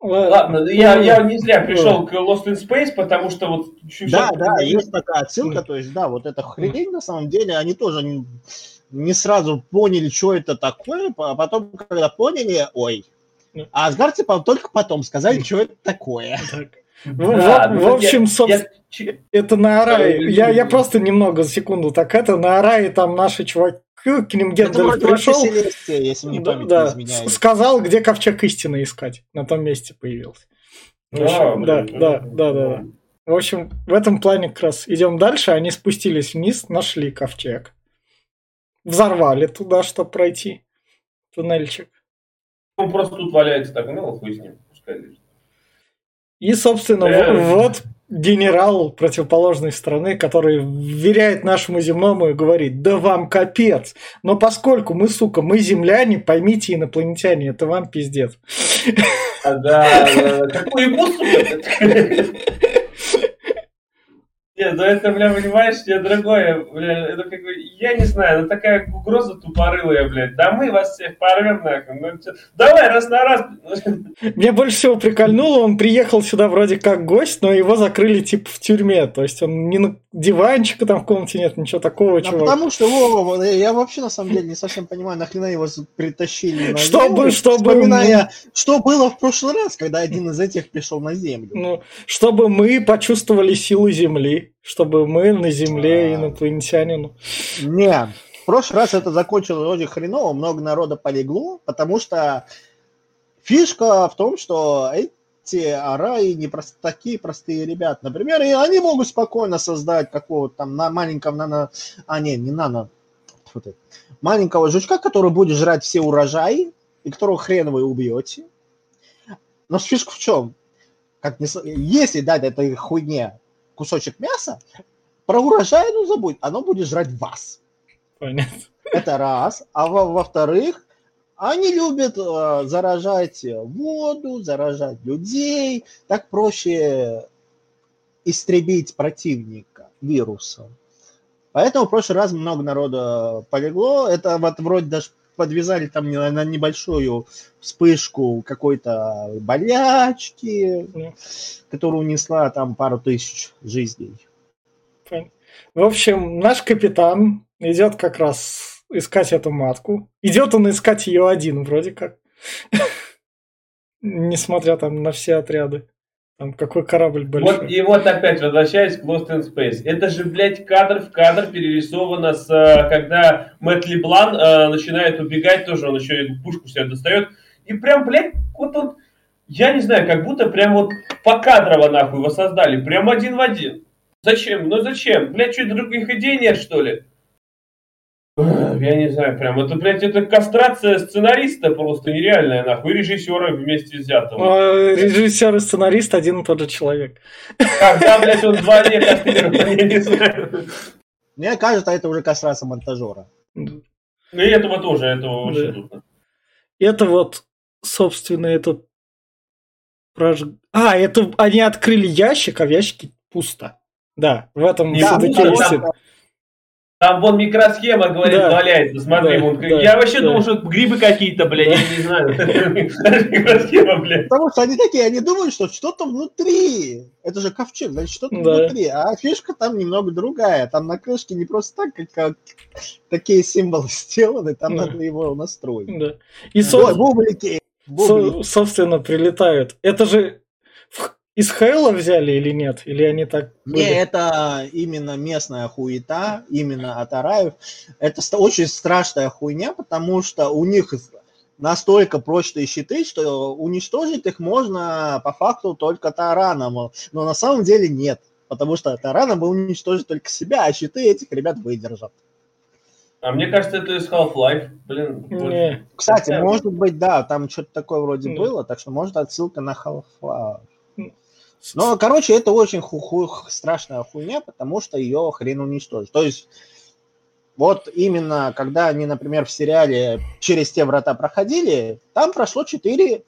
Ладно, я, я не зря пришел к Lost in Space, потому что вот... Да, да, есть такая отсылка, то есть, да, вот эта хрень, на самом деле, они тоже не, не сразу поняли, что это такое, а потом, когда поняли, ой. А Асгард, типа, только потом сказали, что это такое. В, да, в, в общем, я, собственно, я... это на Арае. Я, я просто немного, секунду, так это на Арае там наши чуваки Килим Гендальф пришел, если не память да, не сказал, где ковчег истины искать. На том месте появился. В общем, да, да, да, да, да. В общем, в этом плане как раз идем дальше. Они спустились вниз, нашли ковчег. Взорвали туда, чтобы пройти туннельчик. Он просто тут валяется так, ну, хуй с ним, пускай И, собственно, вот генерал противоположной страны, который вверяет нашему земному и говорит, да вам капец. Но поскольку мы, сука, мы земляне, поймите, инопланетяне, это вам пиздец. Да, да, какой ему? Нет, ну это, бля, понимаешь, я другое, бля, это как бы, я не знаю, ну такая угроза тупорылая, блядь, да мы вас всех порвем, нахуй, ну чё, давай раз на раз. Мне больше всего прикольнуло, он приехал сюда вроде как гость, но его закрыли типа в тюрьме, то есть он не на диванчика там в комнате нет, ничего такого, чего. Потому что, Вова, я вообще на самом деле не совсем понимаю, нахрена его притащили на чтобы, землю, чтобы вспоминая, что было в прошлый раз, когда один из этих пришел на землю. Ну, чтобы мы почувствовали силу земли чтобы мы на Земле инопланетянину. Не, в прошлый раз это закончилось очень хреново, много народа полегло, потому что фишка в том, что эти араи не просто такие простые ребята. Например, и они могут спокойно создать какого-то там на маленького нано... А, не, не нано... Маленького жучка, который будет жрать все урожаи, и которого хрен вы убьете. Но фишка в чем? Как не... Если дать этой хуйне кусочек мяса, про урожай ну забудь, оно будет жрать вас. Понятно. Это раз. А во- во-вторых, они любят э, заражать воду, заражать людей. Так проще истребить противника вирусом. Поэтому в прошлый раз много народа полегло. Это вот вроде даже подвязали там на небольшую вспышку какой-то болячки, которая унесла там пару тысяч жизней. В общем, наш капитан идет как раз искать эту матку. Идет он искать ее один, вроде как. Несмотря там на все отряды. Там какой корабль большой. Вот, и вот опять возвращаясь к Lost in Space. Это же, блядь, кадр в кадр перерисовано с, э, когда Мэтт Леблан э, начинает убегать, тоже он еще и пушку себе достает. И прям, блядь, вот он, я не знаю, как будто прям вот покадрово нахуй его создали. Прям один в один. Зачем? Ну зачем? Блядь, что, других идей нет, что ли? Я не знаю, прям, это, блядь, это кастрация сценариста просто нереальная, нахуй, и режиссера вместе взятого. А, режиссер и сценарист один и тот же человек. Когда, блядь, он вдвойне кастрирован, я не знаю. Мне кажется, это уже кастрация монтажера. Ну и этого тоже, этого вообще Да. Это вот, собственно, это... А, это они открыли ящик, а в ящике пусто. Да, в этом Не все-таки есть. Там- вон микросхема, говорит, Да. валяется, смотри. Да, вон, да, я вообще да. думал, что грибы какие-то, блядь, я не знаю. Микросхема, блядь. Потому что они такие, они думают, что что-то внутри. Это же ковчег, значит, что-то Да. внутри. А фишка там немного другая. Там на крышке не просто так, как, как такие символы сделаны, там Да. надо его настроить. Да. И, со- бублики. со- бублики. собственно, прилетают. Это же из Хейла взяли или нет? Или они так... Не, были? это именно местная хуета, именно от араев. Это очень страшная хуйня, потому что у них настолько прочные щиты, что уничтожить их можно по факту только тараном. Но на самом деле нет, потому что тараном бы уничтожить только себя, а щиты этих ребят выдержат. А мне кажется, это из Half-Life, блин. Не. Кстати, может быть, да, там что-то такое вроде Ну. было, так что может отсылка на Half-Life. Но, короче, это очень ху- ху- страшная хуйня, потому что ее хрен уничтожить. То есть, вот именно, когда они, например, в сериале через те врата проходили, там прошло четыре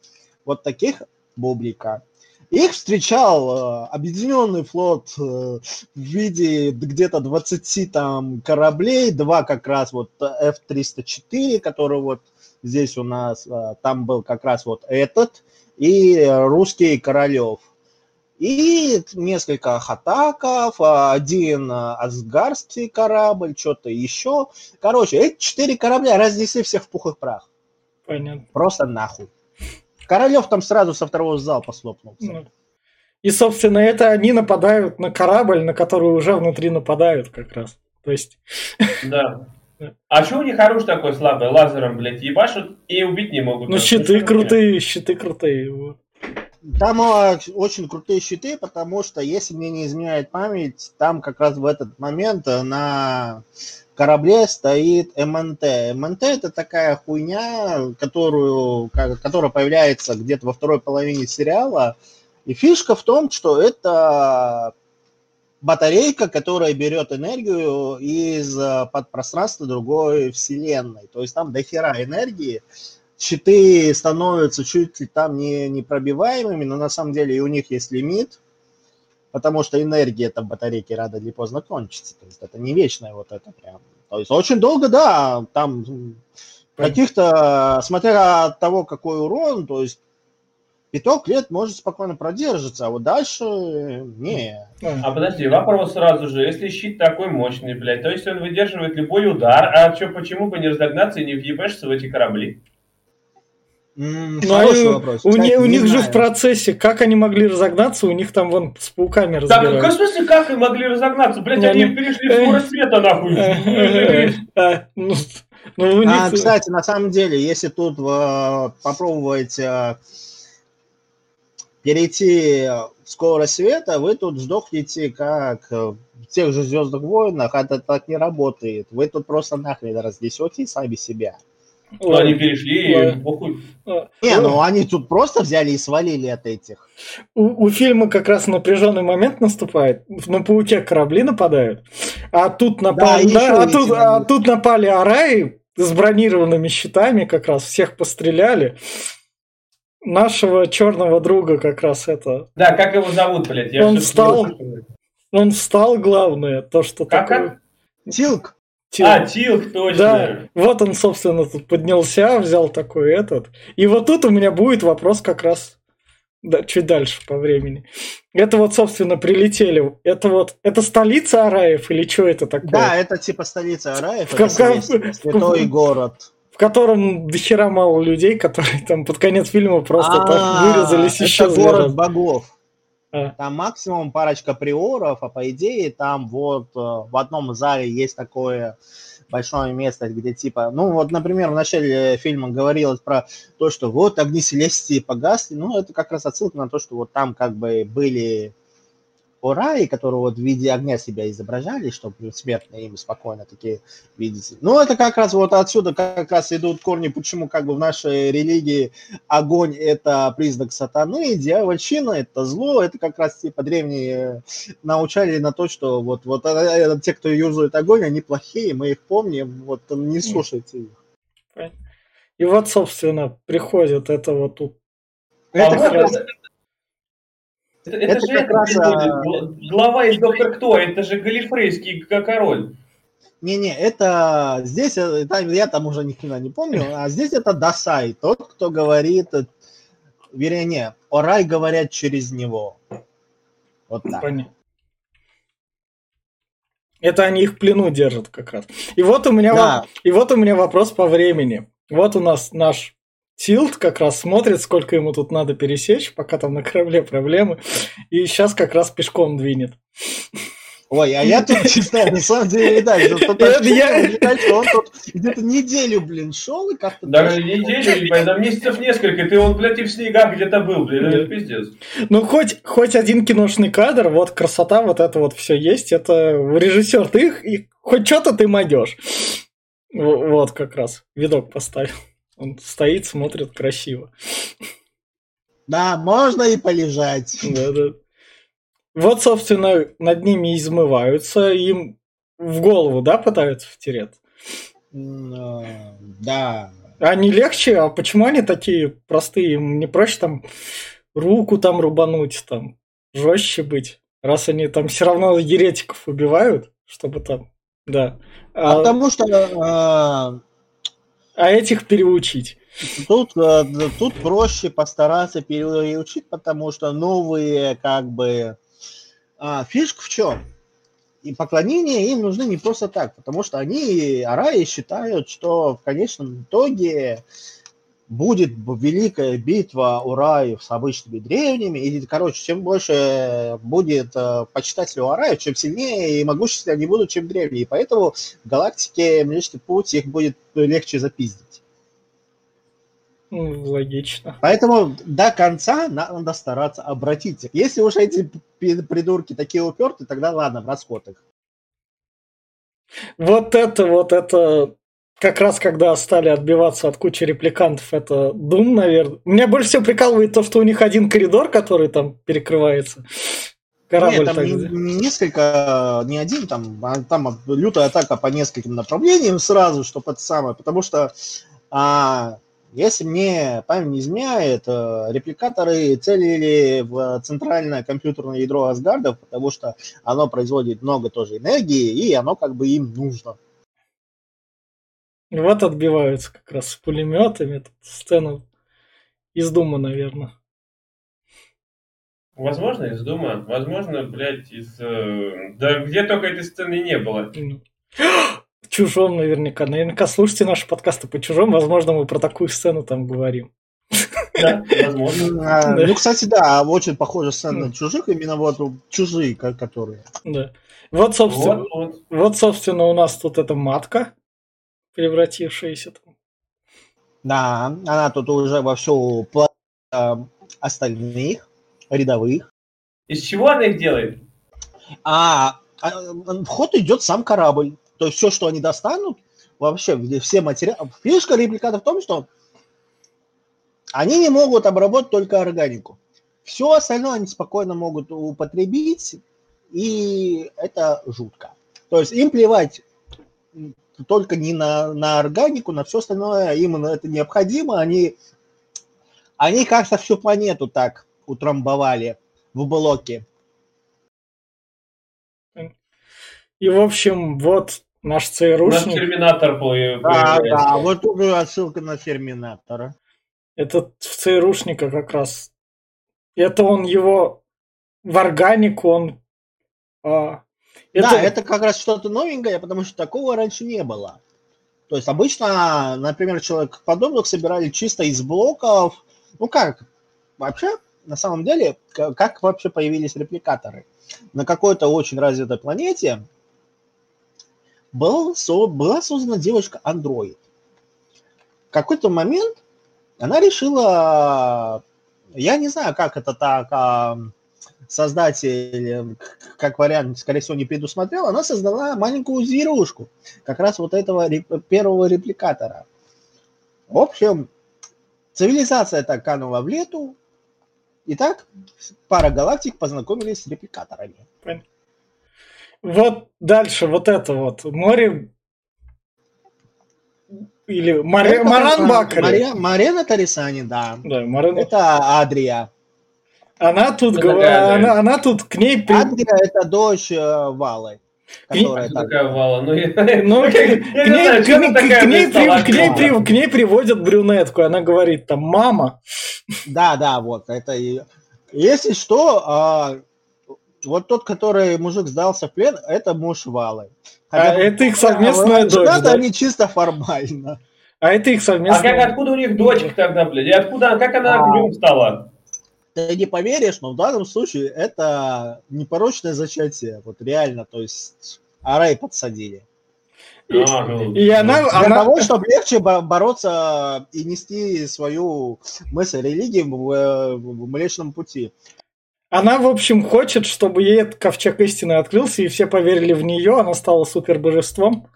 вот таких бублика. Их встречал э, объединенный флот э, в виде где-то 20 там кораблей, два как раз вот F-304, который вот здесь у нас, э, там был как раз вот этот, и русский Королев. И несколько хатаков, а, один а, асгарский корабль, что-то еще. Короче, эти четыре корабля разнесли всех в пух и прах. Понятно. Просто нахуй. Королев там сразу со второго залпа слопнулся. Ну. И, собственно, это они нападают на корабль, на который уже внутри нападают как раз. То есть, Да. А что у них оружие такое слабое? Лазером, блядь, ебашут и убить не могут. ну, щиты крутые, щиты крутые. вот. Там а, очень крутые щиты, потому что, если мне не изменяет память, там как раз в этот момент э, на корабле стоит МНТ. МНТ это такая хуйня, которую, которая появляется где-то во второй половине сериала. И фишка в том, что это батарейка, которая берет энергию из э, подпространства другой вселенной. То есть там дохера энергии. Щиты становятся чуть ли там не непробиваемыми, но на самом деле и у них есть лимит, потому что энергия там батарейки рано или поздно кончится. То есть это не вечное вот это прям. То есть очень долго, да, там каких-то, смотря от того, какой урон, то есть пяток лет может спокойно продержаться, а вот дальше не. А подожди, вопрос сразу же. Если щит такой мощный, блядь, то есть он выдерживает любой удар, а чё, почему бы не разогнаться и не въебашься в эти корабли? М, Ну, Хороший они- вопрос. у, Кстати, не- у не них же в знаю. процессе, как они могли разогнаться, у них там вон с пауками Так, в каком разбираются. смысле, как они могли разогнаться? Блядь, Не, они ну, перешли э, скорость света, нахуй. А, Ну, ну, у А, них... кстати, на самом деле, если тут э, попробовать э, перейти в скорость света, вы тут сдохнете, как э, в тех же Звездных войнах, а это так не работает. Вы тут просто нахрен разнесете сами себя. Ну, они перешли, и похуй. Не, ну они тут просто взяли и свалили от этих. У, у фильма как раз напряженный момент наступает. На пауке корабли нападают. А тут напали, Да, да, а, тут, а тут напали араи с бронированными щитами, как раз всех постреляли. Нашего черного друга как раз это. Да, как его зовут, блядь? Я Он встал. Он встал, главное, то, что Как, такое. как? Тилк, Тил- А, Тилк, точно. Да, вот он, собственно, тут поднялся, взял такой этот. И вот тут у меня будет вопрос как раз да, чуть дальше по времени. Это вот, собственно, прилетели. Это вот, это столица Араев или что это такое? да, это типа столица Араев, В это Селестия, святой город. В котором дохера мало людей, которые там под конец фильма просто так А, вырезались это еще город богов. А. Там максимум парочка приоров, а по идее там вот э, в одном зале есть такое большое место, где типа, ну вот, например, в начале фильма говорилось про то, что вот огни Селестии погасли, ну это как раз отсылка на то, что вот там как бы были о рае, которые вот в виде огня себя изображали, чтобы смертные им спокойно такие видеть. Ну, это как раз вот отсюда как раз идут корни, почему как бы в нашей религии огонь – это признак сатаны, дьявольщина – это зло, это как раз типа древние научали на то, что вот, вот э, э, те, кто юзает огонь, они плохие, мы их помним, вот не слушайте их. И вот, собственно, приходит это вот тут. Это а как раз... Это, это, это же как раз, а... глава из Доктор Кто, это же галифрейский король. Не-не, это здесь, э, там, я там уже ни хрена не помню, а здесь это Дасай, тот, кто говорит, э, вернее, не, Орай говорят через него. Вот так. Понятно. Это они их в плену держат как раз. И вот у меня, да. и вот у меня вопрос по времени. Вот у нас наш Тилт как раз смотрит, сколько ему тут надо пересечь, пока там на корабле проблемы, и сейчас как раз пешком двинет. Ой, а я тут читаю, на самом деле, да, он тут где-то неделю, блин, шел и как-то... Даже неделю, там месяцев несколько, ты он, блядь, и в снегах где-то был, блин, это пиздец. Ну, хоть, хоть один киношный кадр, вот красота, вот это вот все есть, это режиссер, ты их, и хоть что-то ты мадешь. Вот как раз, видок поставил. Он стоит, смотрит красиво. Да, можно и полежать. Да, да. Вот, собственно, над ними измываются, им в голову, да, пытаются втереть? Да. А не легче? А почему они такие простые? Им не проще там руку там рубануть, там жестче быть? Раз они там все равно еретиков убивают, чтобы там, да. А, Потому что а, этих переучить. Тут, э, тут проще постараться переучить, потому что новые, как бы, а, фишка в чем? И поклонения им нужны не просто так, потому что они, араи, считают, что в конечном итоге будет великая битва Ураев с обычными древними, и, короче, чем больше будет э, почитателей Ураев, чем сильнее и могущественнее они будут, чем древние. И поэтому в галактике Млечный Путь их будет легче запиздить. Логично. Поэтому до конца надо стараться обратить их. Если уж эти придурки такие уперты, тогда ладно, в расход их. Вот это, вот это как раз когда стали отбиваться от кучи репликантов, это Doom, наверное. Меня больше всего прикалывает то, что у них один коридор, который там перекрывается. Корабль Нет, там не, не несколько, не один, там, а, там лютая атака по нескольким направлениям сразу, чтобы это самое, потому что а, если мне память не изменяет, э, репликаторы целили в центральное компьютерное ядро Асгардов, потому что оно производит много тоже энергии, и оно как бы им нужно. И вот отбиваются как раз с пулеметами. Тут сцена из Дума, наверное. Возможно, из Дума. Возможно, блядь, из... Э, да где только этой сцены не было. Чужом наверняка. Наверняка слушайте наши подкасты по Чужом. Возможно, мы про такую сцену там говорим. Да, возможно. А, ну, кстати, да, очень похожа сцена на чужих, именно вот чужие, которые. Да. Вот, собственно, вот, собственно, у нас тут эта матка, превратившаяся там. Да, она тут уже вовсю платит остальных, рядовых. Из чего она их делает? А, а в ход идет сам корабль. То есть все, что они достанут, вообще все материалы. Фишка репликата в том, что они не могут обработать только органику. Все остальное они спокойно могут употребить, и это жутко. То есть им плевать только не на, на органику, на все остальное им это необходимо. Они, они как-то всю планету так утрамбовали в блоке. И, в общем, вот наш ЦРУшник... Наш Терминатор был. Да, да, вот тут отсылка на Терминатора. Этот в ЦРУшника как раз... Это он его в органику, он а, это... Да, это как раз что-то новенькое, потому что такого раньше не было. То есть обычно, например, человек подобных собирали чисто из блоков. Ну как, вообще, на самом деле, как вообще появились репликаторы? На какой-то очень развитой планете был, была создана девочка-андроид. В какой-то момент она решила, я не знаю, как это так, а, создатель, как вариант, скорее всего, не предусмотрел, она создала маленькую зверушку, как раз вот этого первого репликатора. В общем, цивилизация так канула в лету, и так пара галактик познакомились с репликаторами. Вот дальше вот это вот море или Маре, это, Маран Бакари. Маре, Марена Тарисани, да. Да, Марена. Это Адрия. Она тут, гов... она, она тут к ней... При... Адрия это дочь э, Валы. Которая такая Вала? Ну, я, ну, к, ней, к ней приводят брюнетку, она говорит там «мама». Да, да, вот, это и... Если что, а, вот тот, который мужик сдался в плен, это муж Валы. Хотя, а это их совместная а, дочь, да? они чисто формально. А это их совместная... А как, откуда у них дочка тогда, блядь? И откуда, как она а... стала? Ты не поверишь, но в данном случае это непорочное зачатие. Вот реально, то есть Арай подсадили. И, а, и она, Для она... того, чтобы легче бороться и нести свою мысль религии в, в Млечном пути. Она, в общем, хочет, чтобы ей этот ковчег истины открылся, и все поверили в нее, она стала супер божеством.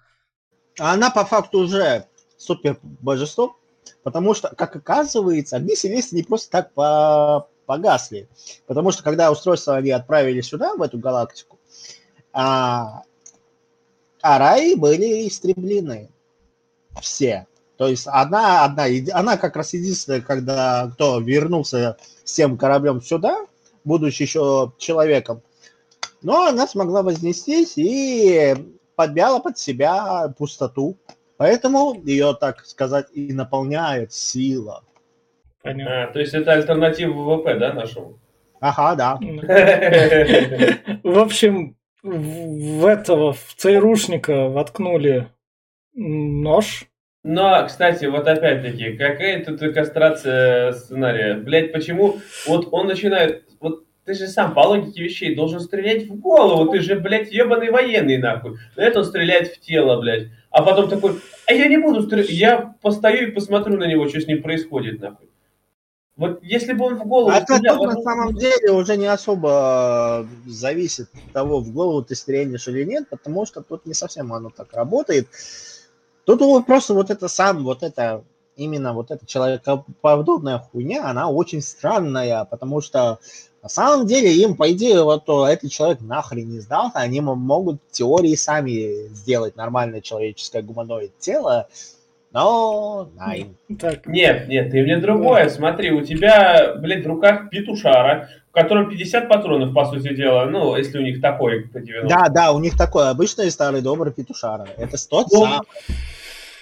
А она по факту уже супер божеством, потому что, как оказывается, огни Селесты не просто так по погасли. Потому что когда устройство они отправили сюда, в эту галактику, а, а раи были истреблены. Все. То есть одна, одна, она как раз единственная, когда кто вернулся с тем кораблем сюда, будучи еще человеком. Но она смогла вознестись и подмяла под себя пустоту. Поэтому ее, так сказать, и наполняет сила. Понятно. А, то есть это альтернатива ВВП, да, нашему? Ага, да. В общем, в этого, в ЦРУшника воткнули нож. Но, кстати, вот опять-таки, какая тут кастрация сценария? Блять, почему? Вот он начинает... Вот ты же сам по логике вещей должен стрелять в голову. Ты же, блядь, ебаный военный, нахуй. Но это он стреляет в тело, блядь. А потом такой, а я не буду стрелять. Я постою и посмотрю на него, что с ним происходит, нахуй. Вот если бы он в голову... А стрелял, тут на самом деле уже не особо зависит от того, в голову ты стрельнешь или нет, потому что тут не совсем оно так работает. Тут просто вот это сам, вот это, именно вот эта человекоподобная хуйня, она очень странная, потому что на самом деле им, по идее, вот этот человек нахрен не сдался, они могут в теории сами сделать нормальное человеческое гуманоид тело, но найн. Так. Нет, нет, ты мне другое. Смотри, у тебя, блядь, в руках петушара, в котором 50 патронов, по сути дела. Ну, если у них такой по 90. Да, да, у них такой обычный старый добрый петушара. Это тот ну, самый.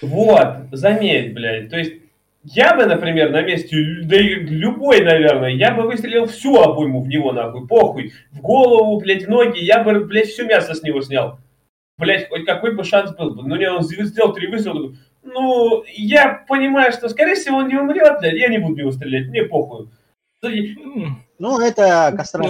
Вот, заметь, блядь. То есть я бы, например, на месте, да и любой, наверное, я бы выстрелил всю обойму в него, нахуй, похуй. В голову, блядь, в ноги, я бы, блядь, все мясо с него снял. Блядь, хоть какой бы шанс был бы. Ну, не, он сделал три выстрела, ну, я понимаю, что, скорее всего, он не умрет, я не буду его стрелять, мне похуй. Ну, это кастрация.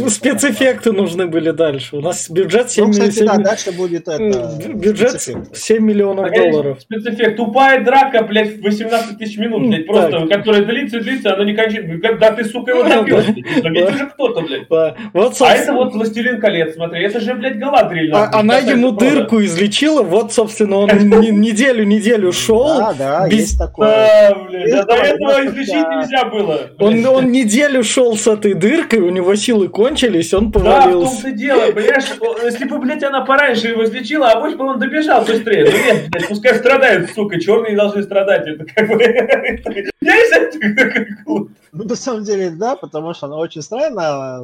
Нам спецэффекты нужны были дальше. У нас бюджет 7 ну, кстати, 7... да, дальше будет это... Бюджет 7 миллионов а долларов. Спецэффект. Тупая драка, блядь, 18 тысяч минут, блядь, просто, так. которая длится, длится, она не кончится. Когда ты, сука, его добьешь, заметишь же кто-то, блядь. Вот, а это вот Властелин колец, смотри, это же, блядь, Галадриэль. А, она ему дырку излечила, вот, собственно, он неделю-неделю шел. Да, да, есть такое. Да, блядь, а до этого излечить нельзя было. Он неделю шел с этой дыркой, у него силы кончились, он повалился. Да, в том-то дело, понимаешь, если бы, блядь, она пораньше его излечила, а бы он добежал быстрее. Ну нет, блядь, пускай страдают, сука, черные должны страдать, это как бы... Я из этого ну, на самом деле, да, потому что она очень странная.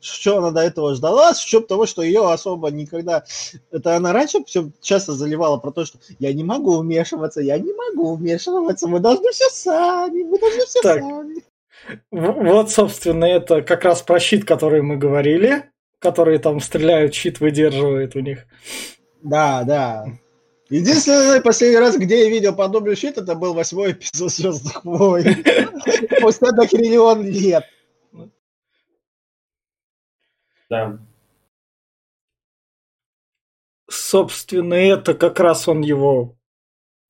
Что она до этого ждала? В чем того, что ее особо никогда... Это она раньше все часто заливала про то, что я не могу вмешиваться, я не могу вмешиваться, мы должны все сами, мы должны все так. сами. Вот, собственно, это как раз про щит, который мы говорили, которые там стреляют, щит выдерживает у них. Да, да. Единственный последний раз, где я видел подобный щит, это был восьмой эпизод Звездных войн. После до триллион лет. Да. Собственно, это как раз он его...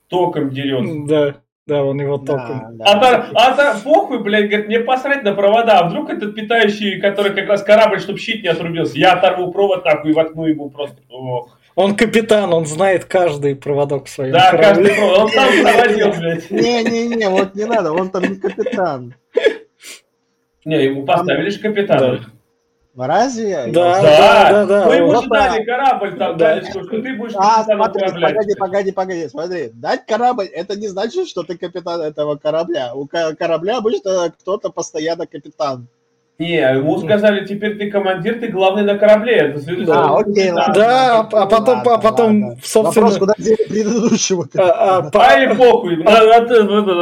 Током дерет. Да. Да, он его током. Да, да. А, то, а то похуй, блядь, говорит, мне посрать на провода. А вдруг этот питающий, который как раз корабль, чтобы щит не отрубился, я оторву провод нахуй и воткну ему просто. Ох. Он капитан, он знает каждый проводок в своем Да, корабле. каждый провод. Он там проводил, блядь. Не-не-не, вот не надо, он там не капитан. Не, ему поставили же капитана. Разве? Да, да, да, да. Мы ему же дали корабль там, дали, что ты будешь а, смотри, погоди, погоди, погоди, смотри. Дать корабль, это не значит, что ты капитан этого корабля. У корабля обычно кто-то постоянно капитан. Не, ему сказали, теперь ты командир, ты главный на корабле. Это да, окей, ладно. Да, а потом, ладно, а потом ладно. собственно... Вопрос, куда взяли предыдущего? А, а, а и похуй,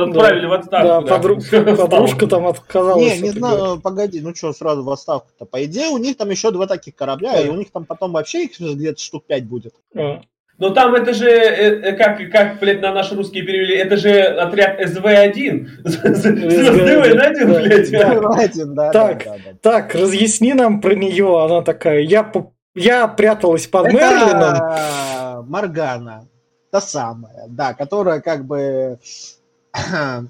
отправили в отставку. Да, подружка там отказалась. Не, не знаю, погоди, ну что, сразу в отставку-то? По идее, у них там еще два таких корабля, и у них там потом вообще их где-то штук пять будет. Но там это же, э, э, как, как, блядь, на наши русские перевели, это же отряд СВ-1. Звездный один, блядь. Так, так, разъясни нам про нее. Она такая, я, я пряталась под Мерлином. Моргана, та самая, да, которая как бы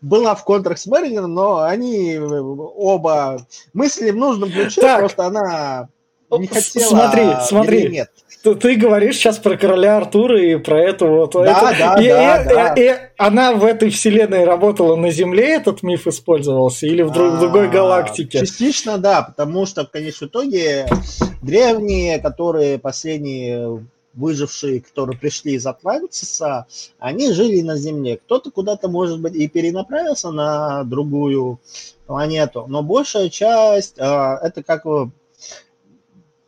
была в контрах с Мерлином, но они оба мысли в нужном ключе, так. просто она не хотела. Смотри, смотри. Нет. Ты, ты говоришь сейчас про короля Артура и про эту вот. Да, это, да, и, да, и, да. И, и она в этой вселенной работала на Земле, этот миф использовался, или в, друг, в другой а, галактике? Частично, да, потому что в конечном итоге древние, которые последние выжившие, которые пришли из Атлантиса, они жили на Земле. Кто-то куда-то, может быть, и перенаправился на другую планету, но большая часть, э, это как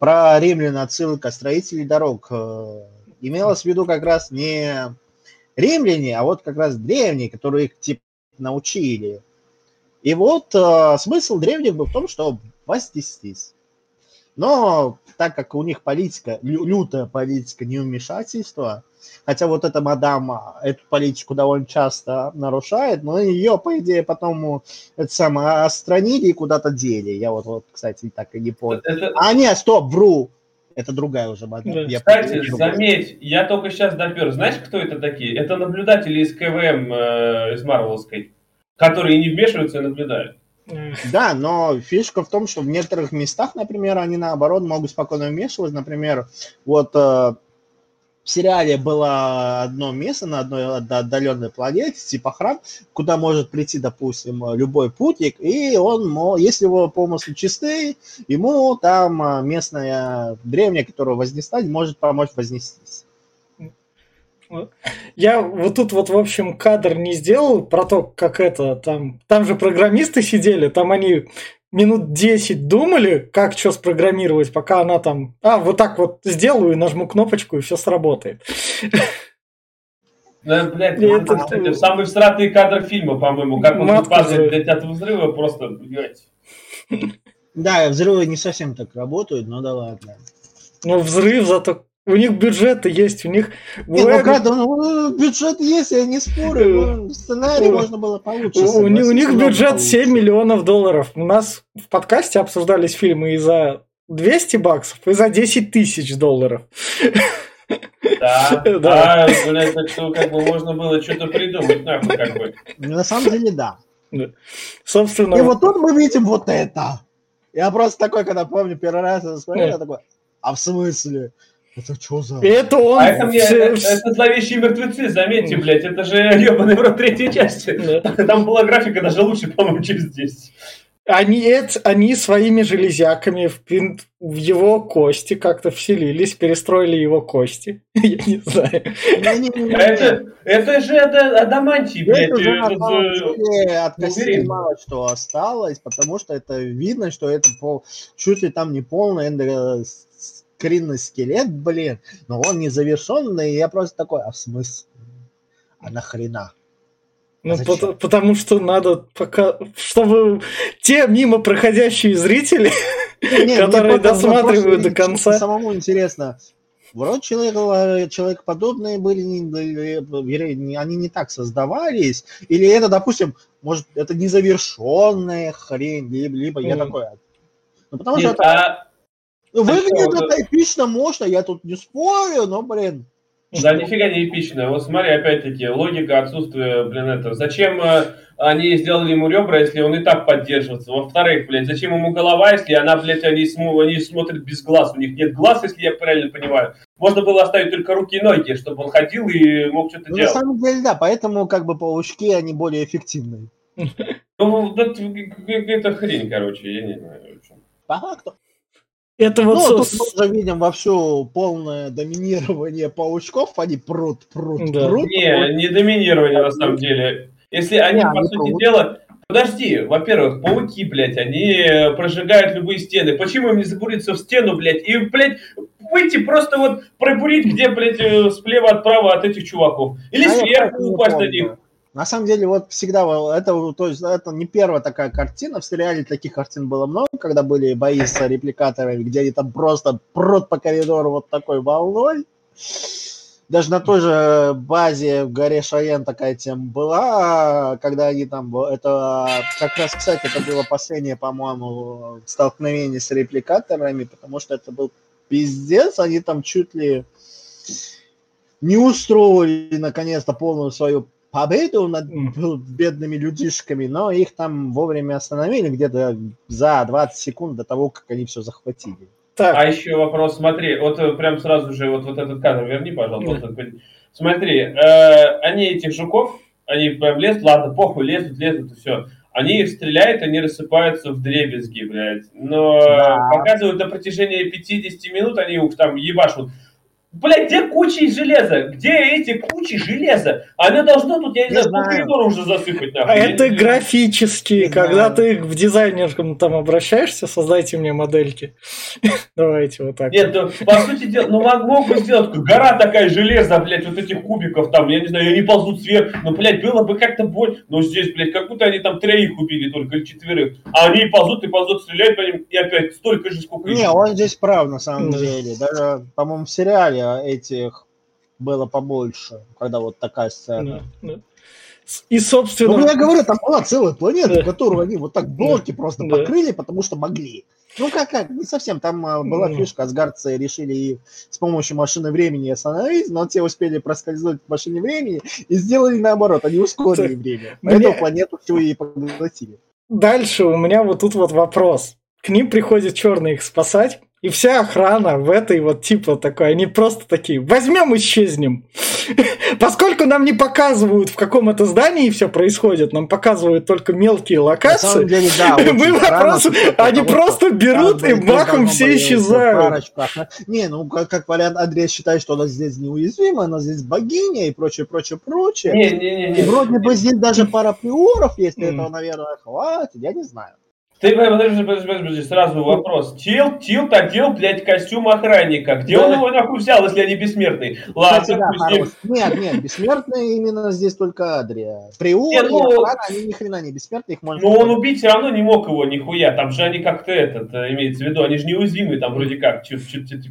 про римлян отсылка строителей дорог. Э, имелось в виду как раз не римляне, а вот как раз древние, которые их типа научили. И вот э, смысл древних был в том, что вознестись. Но так как у них политика, лютая политика невмешательства, Хотя вот эта мадам эту политику довольно часто нарушает, но ее, по идее, потом это самое отстранили и куда-то дели. Я вот, вот, кстати, так и не понял. Это... А, нет, стоп, вру. Это другая уже мадам. Да. Я Кстати, заметь, я только сейчас допер. Знаешь, кто это такие? Это наблюдатели из КВМ, э, из Марвеловской, которые не вмешиваются и наблюдают. Да, но фишка в том, что в некоторых местах, например, они наоборот могут спокойно вмешиваться. Например, вот э, в сериале было одно место на одной отдаленной планете, типа храм, куда может прийти, допустим, любой путник, и он, если его помыслы чисты, ему там а, местная древняя, которая вознесла, может помочь вознестись. Я вот тут вот, в общем, кадр не сделал про то, как это, там, там же программисты сидели, там они минут 10 думали, как что спрограммировать, пока она там, а, вот так вот сделаю, нажму кнопочку, и все сработает. Да, блядь, это, это самый всратый кадр фильма, по-моему, как он падает, блядь, от взрыва, просто, блядь. Да, взрывы не совсем так работают, но да ладно. Ну, взрыв зато у них бюджеты есть, у них... Не, ну, как, ну, бюджет есть, я не спорю, но сценарий можно было получше. У, у них бюджет 7 миллионов долларов. У нас в подкасте обсуждались фильмы и за 200 баксов, и за 10 тысяч долларов. Да, да, блядь, так что как бы можно было что-то придумать, нахуй, как бы. Ну, на самом деле, да. Собственно... И вот тут мы видим вот это. Я просто такой, когда помню, первый раз это смотрел, я такой, а в смысле? Это что за... Это он... А это, мне, это, это зловещие мертвецы, заметьте, блядь, это же ебаный в рот третьей части. Там была графика даже лучше, по-моему, чем здесь. Они, это, они своими железяками в, в его кости как-то вселились, перестроили его кости. Я не знаю. Это, это же это адамантий, блядь. Э, от костей мало что осталось, потому что это видно, что это пол, чуть ли там не полная кринный скелет, блин, но он незавершенный, и я просто такой, а в смысле? А нахрена? Ну, а по- потому что надо пока, чтобы те мимо проходящие зрители, не, которые досматривают до конца. Самому интересно, вроде человек, человекоподобные были, не, они не так создавались, или это, допустим, может, это незавершенная хрень, либо, либо mm. я такой. Ну, потому Нет, что это... А... Выглядит это эпично, можно, я тут не спорю, но, блин. Да, нифига не эпичная. Вот смотри, опять-таки, логика отсутствия, блин, этого. Зачем э, они сделали ему ребра, если он и так поддерживается? Во-вторых, блядь, зачем ему голова, если она, блядь, они, см- они смотрят без глаз? У них нет глаз, если я правильно понимаю. Можно было оставить только руки и ноги, чтобы он ходил и мог что-то Ну, на делать. самом деле, да, поэтому как бы паучки, они более эффективны. Ну, это хрень, короче, я не знаю. По факту. Это вот Ну, со- тут мы уже видим вовсю полное доминирование паучков, они прут, прут, Да. прут. Не, не доминирование на самом деле. Если они, Не, по они сути пауки. дела... Подожди, во-первых, пауки, блядь, они э, прожигают любые стены. Почему им не забуриться в стену, блядь, и, блядь, выйти просто вот пробурить, где, блядь, э, слева от права от этих чуваков? Или А сверху упасть на них? На самом деле, вот всегда, это, то есть, это не первая такая картина. В сериале таких картин было много, когда были бои с репликаторами, где они там просто прут по коридору вот такой волной. Даже на той же базе в горе Шаян такая тема была, когда они там, это как раз, кстати, это было последнее, по-моему, столкновение с репликаторами, потому что это был пиздец, они там чуть ли не устроили наконец-то полную свою победу над бедными людишками, но их там вовремя остановили где-то за 20 секунд до того, как они все захватили. так, А еще вопрос, смотри, вот э, прям сразу же вот, вот этот кадр верни, пожалуйста. вот этот. Смотри, э, они этих жуков, они прям лезут, ладно, похуй, лезут, лезут, и все. Они их стреляют, они рассыпаются в дребезги, блядь. Но Да. показывают на протяжении 50 минут, они их там ебашут. Блядь, где кучи железа? Где эти кучи железа? Оно должно тут, я не, Не знаю, коридору уже засыпать, нахуй. а Я это не- графически, Не когда знаю. ты в дизайнерком там обращаешься, создайте мне модельки. Давайте вот так. Нет, ну, по сути дела, ну мог, мог бы сделать гора такая железа, блядь, вот этих кубиков там, я не знаю, они ползут сверху, ну, блядь, было бы как-то боль, но здесь, блядь, как будто они там троих убили только, или четверых, а они ползут и ползут, стреляют по ним, и опять столько же, сколько Не, еще. он здесь прав, на самом Да. деле. Даже, по-моему, в сериале этих было побольше, когда вот такая сцена. Да, да. И, собственно, Ну, я говорю, там была целая планета, Да. которую они вот так блоки просто Да. покрыли, потому что могли. Ну, как, как, не совсем. Там а, была Ну. фишка, асгардцы решили с помощью машины времени остановить, но те успели проскользнуть в машине времени и сделали наоборот, они ускорили время. мне- Поэтому планету всю и поглотили. дальше у меня вот тут вот вопрос. К ним приходит черный их спасать, и вся охрана в этой вот типа такой, они просто такие, возьмем исчезнем. Поскольку нам не показывают, в каком это здании все происходит, нам показывают только мелкие На самом локации, деле, да. мы вопрос, они просто берут и махом все исчезают. Не, ну как, как вариант, Андрей считает, что она здесь неуязвима, она здесь богиня и прочее, прочее, прочее. Не, не, не, не. вроде бы здесь даже пара приоров, если этого, наверное, хватит, я не знаю. Ты, подожди, подожди, подожди, сразу вопрос. Тилт, Тилт одел, блядь, костюм охранника. Где он Да. его нахуй взял, если они бессмертные? Кстати, Ладно, да, пусть. Нет, нет, бессмертные именно здесь только Адрия. Приор Не, ну- охрана, они ни хрена не бессмертные, их можно... Но он убить все равно не мог его нихуя. Там же они как-то этот, э, имеется в виду, они же неуязвимы там вроде как, типа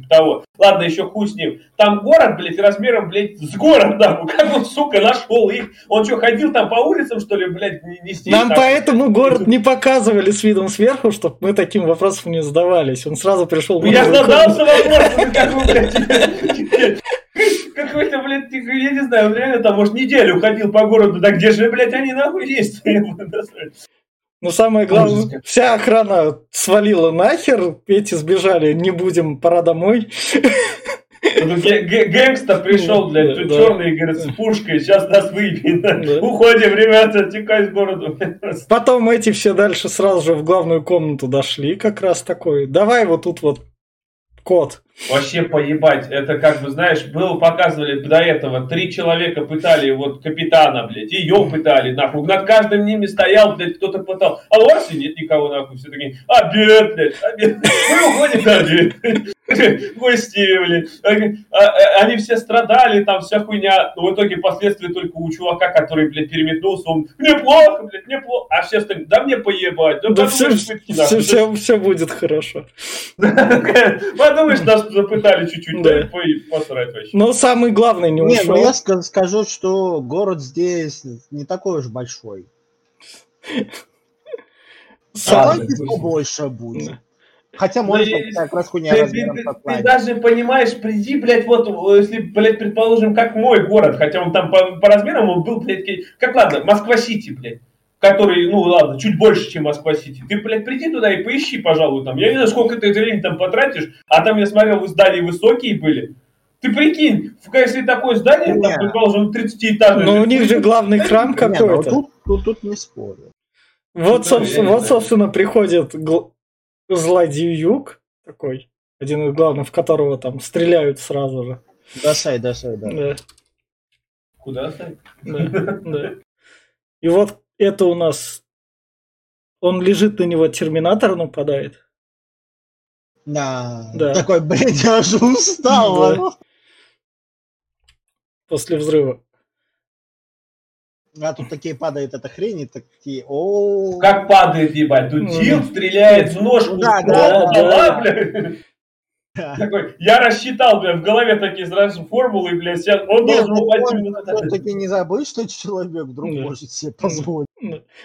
того. Ладно, еще хуй с ним. Там город, блядь, размером, блядь, с город, нахуй. Как он, сука, нашел их? Он что, ходил там по улицам, что ли, блядь, не нести? Нам поэтому город не показывали с видом сверху, чтобы мы таким вопросом не задавались. Он сразу пришел... Ну, Я задался вопросом, как вы, блядь, какой-то, блядь, я не знаю, реально там, может, неделю ходил по городу, да где же, блядь, они нахуй есть? Но самое главное, вся охрана свалила нахер, эти сбежали, не будем, пора домой. Ну, гэ- гэ- Гэнгстер пришел, блядь, Да, тут да. черный, говорит, с пушкой, сейчас нас выпьет. Да. Уходим, ребята, текай с города. Потом эти все дальше сразу же в главную комнату дошли, как раз такой. Давай вот тут вот кот. Вообще поебать, это как бы, знаешь, было показывали до этого, три человека пытали вот капитана, блядь, ее пытали, нахуй, над каждым ними стоял, блядь, кто-то пытал, а в Арсе нет никого, нахуй, все такие, обед, блядь, обед, мы уходим на обед, гости, блядь, А- а- они все страдали, там вся хуйня, но в итоге последствия только у чувака, который, блядь, переметнулся, он, мне плохо, блядь, мне плохо, а все остальные, да мне поебать, да Да все, нахуй, да все, будет хорошо. Подумаешь, нас запытали чуть-чуть, Да. посрать вообще. Но самый главный не Не, ушел. ну я ска- скажу, что город здесь не такой уж большой. Давайте побольше будет. Хотя, может быть, как раз хуйня ты, ты, ты слайд. даже понимаешь, приди, блядь, вот, если, блядь, предположим, как мой город, хотя он там по, по размерам, он был, блядь, как, ладно, Москва-Сити, блядь, который, ну, ладно, чуть больше, чем Москва-Сити. Ты, блядь, приди туда и поищи, пожалуй, там. Я не знаю, сколько ты времени там потратишь, а там, я смотрел, здания высокие были. Ты прикинь, если такое здание, там, предположим, 30-этажное. Но у них же главный храм ну, какой-то. тут, тут, тут не спорю. Вот, Ну, собственно, вот, собственно, приходит гл- злодей Юг, такой, один из главных, в которого там стреляют сразу же. Досай, досай, да. Да, Куда стать? да, да. И вот это у нас... Он лежит на него, терминатор нападает. Да. Да. Такой, блядь, я уже устал. Да. после взрыва. А тут такие падает эта хрень, и такие, о Как падает, ебать. Тут Ну, Тилт стреляет в ножку. Да, да, да. бля. Такой, я рассчитал, бля, в голове такие сразу формулы, бля, сейчас он должен ну, упасть все-таки не забыть, что человек вдруг Да. может себе позволить.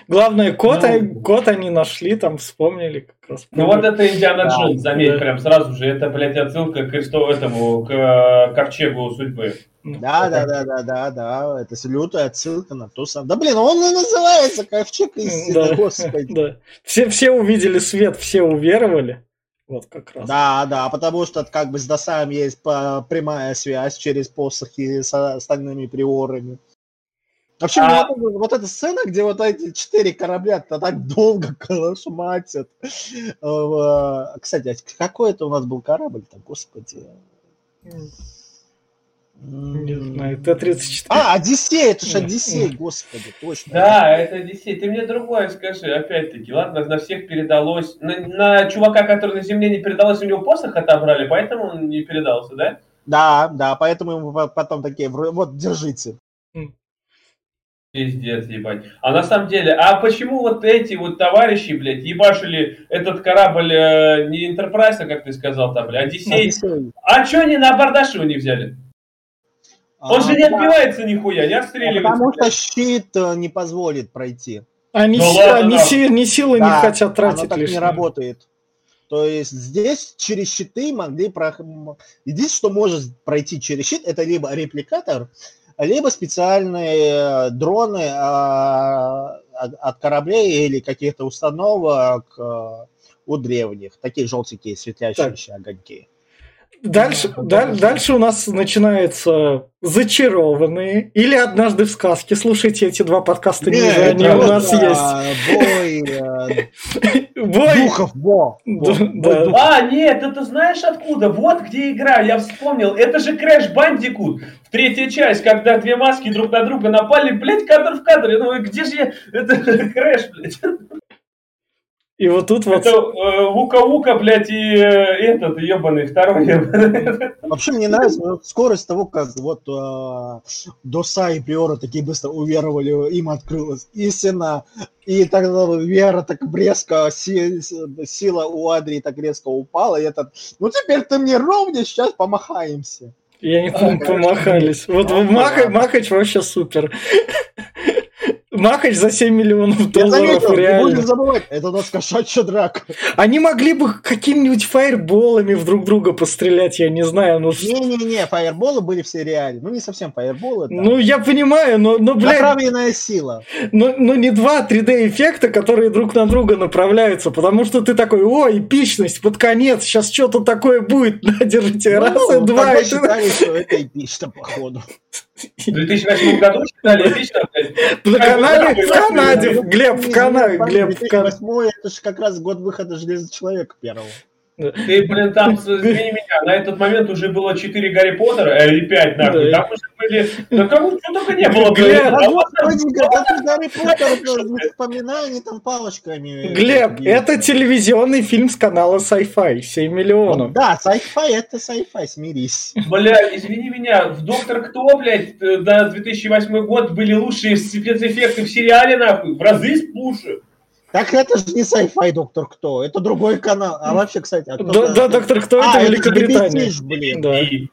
Главное, код, Ну. код они нашли, там вспомнили как раз. Ну вот это Индиана Да, Джонс, заметь, да. прям сразу же, это, блядь, отсылка к Христу этому, к э, ковчегу судьбы. Да, да, да, да, да, да. Это лютая отсылка на то самое. Да блин, он и называется Ковчег истины, Да, господи. да. Все, все увидели свет, все уверовали. Вот как раз. Да, да, потому что как бы с Досаем есть по- прямая связь через посохи с остальными приорами. Вообще, А- вот, эта- вот эта сцена, где вот эти четыре корабля-то так долго калашматят. Э, Кстати, а какой это у нас был корабль-то, господи? Не знаю, Т-34. А, Одиссей, это же. Одиссей, господи, точно. Да, это Одиссей. Ты мне другое скажи, опять-таки. Ладно, на всех передалось. На, на чувака, который на земле не передалось, у него посох отобрали, поэтому он не передался, да? Да, да, поэтому ему по- потом такие, вот, держите. Пиздец, ебать. А на самом деле, а почему вот эти вот товарищи, блядь, ебашили этот корабль э, не Enterprise, а как ты сказал там, блядь, Одиссей? Одиссей. А чё они на абордаж его не взяли? Он же не А, отбивается нихуя, не а отстреливается. Потому что щит э, не позволит пройти. Они, Ну си- ладно, они, да. силы не Да, хотят Оно тратить так не лишнее. работает. То есть здесь через щиты могли... Про... Единственное, что может пройти через щит, это либо репликатор, либо специальные э, дроны а, от кораблей или каких-то установок э, у древних. Такие желтенькие светлящиеся огоньки. Дальше, Ну, даль- дальше у нас начинается «Зачарованные» или «Однажды в сказке». Слушайте эти два подкаста ниже, Нет, они у нас есть. Бой э, Бой! духов, духов. А, нет, это знаешь откуда? Вот где игра, я вспомнил. Это же Crash Bandicoot. В третья часть, когда две маски друг на друга напали, блядь, кадр в кадр. Я думаю, где же я? Это Crash, блядь. И вот тут вот... Это э, Вука-Вука, блядь, и э, этот ебаный, второй ебаный. Вообще мне нравится скорость того, как вот э, Доса и Приора такие быстро уверовали, им открылась истина, и тогда вера так резко, сила у Адрии так резко упала, и этот, ну теперь ты мне ровнее, сейчас помахаемся. Я не помню, помахались. Вот. Махач вообще супер. Махач за 7 миллионов Я долларов, заметил, не реально. будем забывать, это у нас кошачья драка. Они могли бы какими-нибудь фаерболами в друг друга пострелять, я не знаю. Ну, Не-не-не, фаерболы были в сериале, ну не совсем фаерболы, да. ну я понимаю, но, но блядь, Направленная сила. но, но не два 3D-эффекта, которые друг на друга направляются, потому что ты такой, о, эпичность, под конец, сейчас что-то такое будет, на, держите, раз Ну, и два. тогда и считали, что это эпично, походу. В 2008 году считали блядь. На канале, в Канаде, Глеб, в Канаде, Глеб, в Канаде. 2008 это же как раз год выхода Железного Человека первого. Ты, блин, там, извини меня, на этот момент уже было 4 Гарри Поттера, э, или 5, нахуй. Да. Там уже были... Да кому что только не было, Глеб, блин. Да А вот Гарри Поттер, они там палочками. Глеб, били. это телевизионный фильм с канала Sci-Fi, 7 миллионов. Да, sci-fi это sci-fi, смирись. Бля, извини меня, в Доктор Кто, блядь, э, на 2008 год были лучшие спецэффекты в сериале, нахуй, в разы спуше. Так это же не sci-fi, доктор Кто, это другой канал. А вообще, кстати, а кто Да, да, доктор, кто А, это Великобритания? BBC блин. Да. И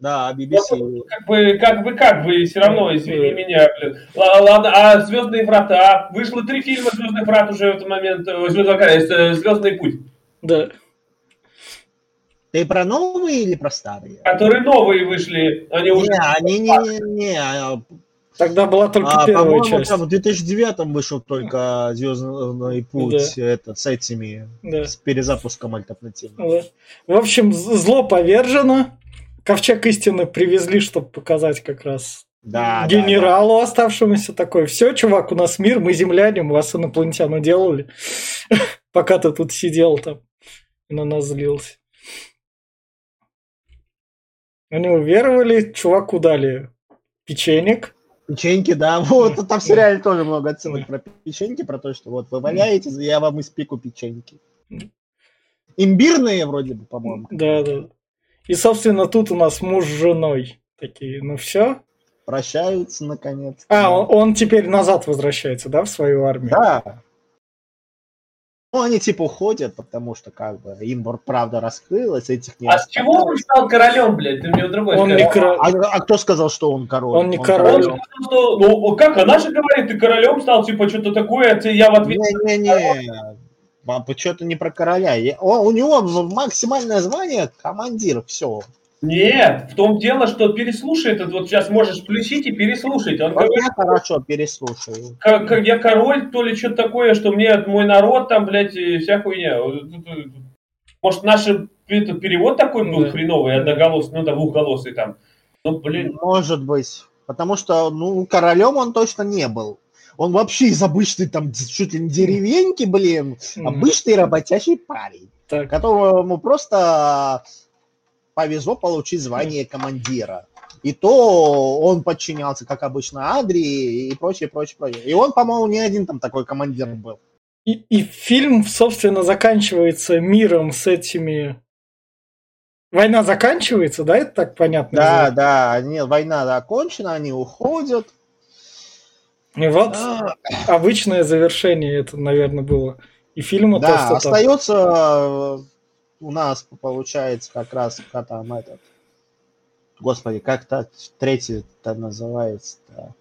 Да, BBC. как бы, как бы, как бы, все равно, извини меня, блин. Ладно, а Звездные врата? Вышло три фильма Звездных врат уже в этот момент, э, Звездный путь. Да. Ты про новые или про старые? Которые новые вышли, они уже... Не, они не, не, не. Тогда была только а, первая часть. там в 2009 вышел только Звездный путь этот, с этими, Да. с перезапуском альтернативы. Да. В общем, зло повержено. Ковчег истины привезли, чтобы показать как раз Да, да, генералу оставшемуся такой. Все, чувак, у нас мир, мы земляне, мы вас инопланетян уделали. Пока ты тут сидел там и на нас злился. Они уверовали, чуваку дали печенек. Печеньки, да. Вот там в сериале тоже много отсылок про печеньки, про то, что вот вы валяетесь, я вам испеку печеньки. Имбирные вроде бы, по-моему. Да, да. И, собственно, тут у нас муж с женой. Такие, ну все. Прощаются, наконец. А, он, он теперь назад возвращается, да, в свою армию? Да. Ну, они типа уходят, потому что как бы им правда раскрылась, этих не А с чего он стал королем, блядь? Ты мне другой Он не король. А, а кто сказал, что он король? Он не король. Он сказал, что, ну, как, она же говорит, ты королем стал, типа, что-то такое, ты, я в ответ... Не-не-не. Что-то не про короля. Я- он- у него максимальное звание командир. Все. Нет, в том дело, что переслушай этот, вот сейчас можешь включить и переслушать. Он Вот говорит, я хорошо переслушаю. как, как я король, то ли что-то такое, что мне мой народ там, блядь, и вся хуйня. Может, наш это, перевод такой был Да. хреновый, одноголосый, ну да, двухголосый там. Ну, блин, Может быть. Потому что, ну, королем он точно не был. Он вообще из обычной там чуть ли не деревеньки, блин. Обычный работящий парень, Так, которому просто повезло получить звание командира. И то он подчинялся, как обычно, Адри и прочее, прочее, прочее. И он, по-моему, не один там такой командир был. И, и фильм, собственно, заканчивается миром с этими... Война заканчивается, да, это так понятно? Да, да, они, война закончена, они уходят. И вот А, обычное завершение это, наверное, было. И фильма то, Да, что там... остается э, у нас, получается, как раз как там этот... Господи, как то третий-то называется-то?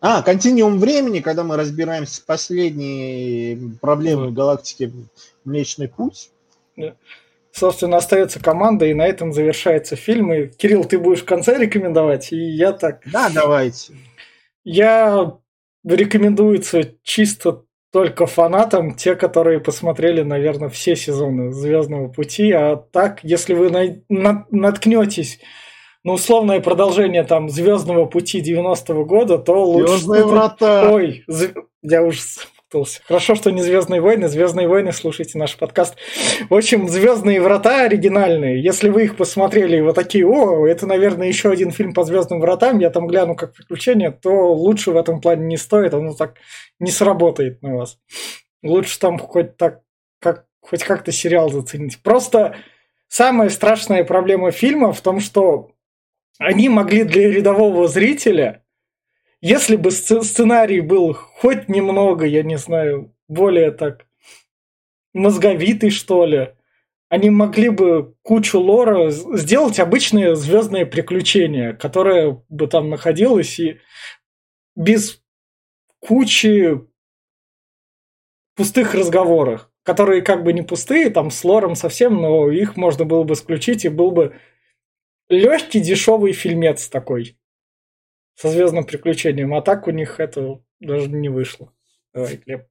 А, континуум времени, когда мы разбираемся с последней проблемой галактики Млечный Путь. Собственно, остается команда, и на этом завершается фильм. И, Кирилл, ты будешь в конце рекомендовать, и я так... Да, давайте. Я рекомендуется чисто только фанатам, те, которые посмотрели, наверное, все сезоны Звездного пути. А так, если вы най- на- наткнетесь на условное продолжение там Звездного пути 90-го года, то лучше. Звездные врата. Ой, зв- я уже запутался. Хорошо, что не Звездные войны. Звездные войны, слушайте наш подкаст. В общем, Звездные врата оригинальные. Если вы их посмотрели и вот такие, о, это, наверное, еще один фильм по Звездным вратам, я там гляну как приключение, то лучше в этом плане не стоит, оно так не сработает на вас. Лучше там хоть так, как, хоть как-то сериал заценить. Просто самая страшная проблема фильма в том, что они могли для рядового зрителя, если бы сц- сценарий был хоть немного, я не знаю, более так мозговитый, что ли, они могли бы кучу лора сделать обычные звездные приключения, которое бы там находилось и без кучи пустых разговоров, которые как бы не пустые, там с лором совсем, но их можно было бы исключить, и был бы легкий дешевый фильмец такой со звездным приключением. А так у них это даже не вышло. Давай, Глеб.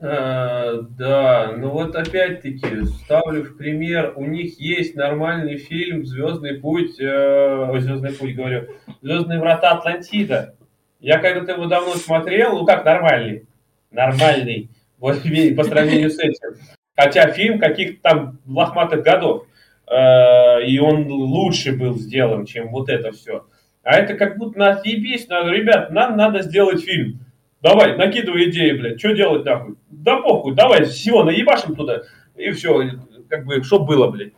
А, да, ну вот опять-таки ставлю в пример, у них есть нормальный фильм «Звездный путь», э, «Звездный путь», говорю, «Звездные врата Атлантида». Я когда-то его давно смотрел, ну как нормальный, нормальный, вот по сравнению с этим. Хотя фильм каких-то там лохматых годов, э, и он лучше был сделан, чем вот это все. А это как будто нас ебись, надо, ребят, нам надо сделать фильм. Давай, накидывай идеи, блядь, что делать нахуй? Да похуй, давай всего наебашим туда, и все, как бы, что было, блядь.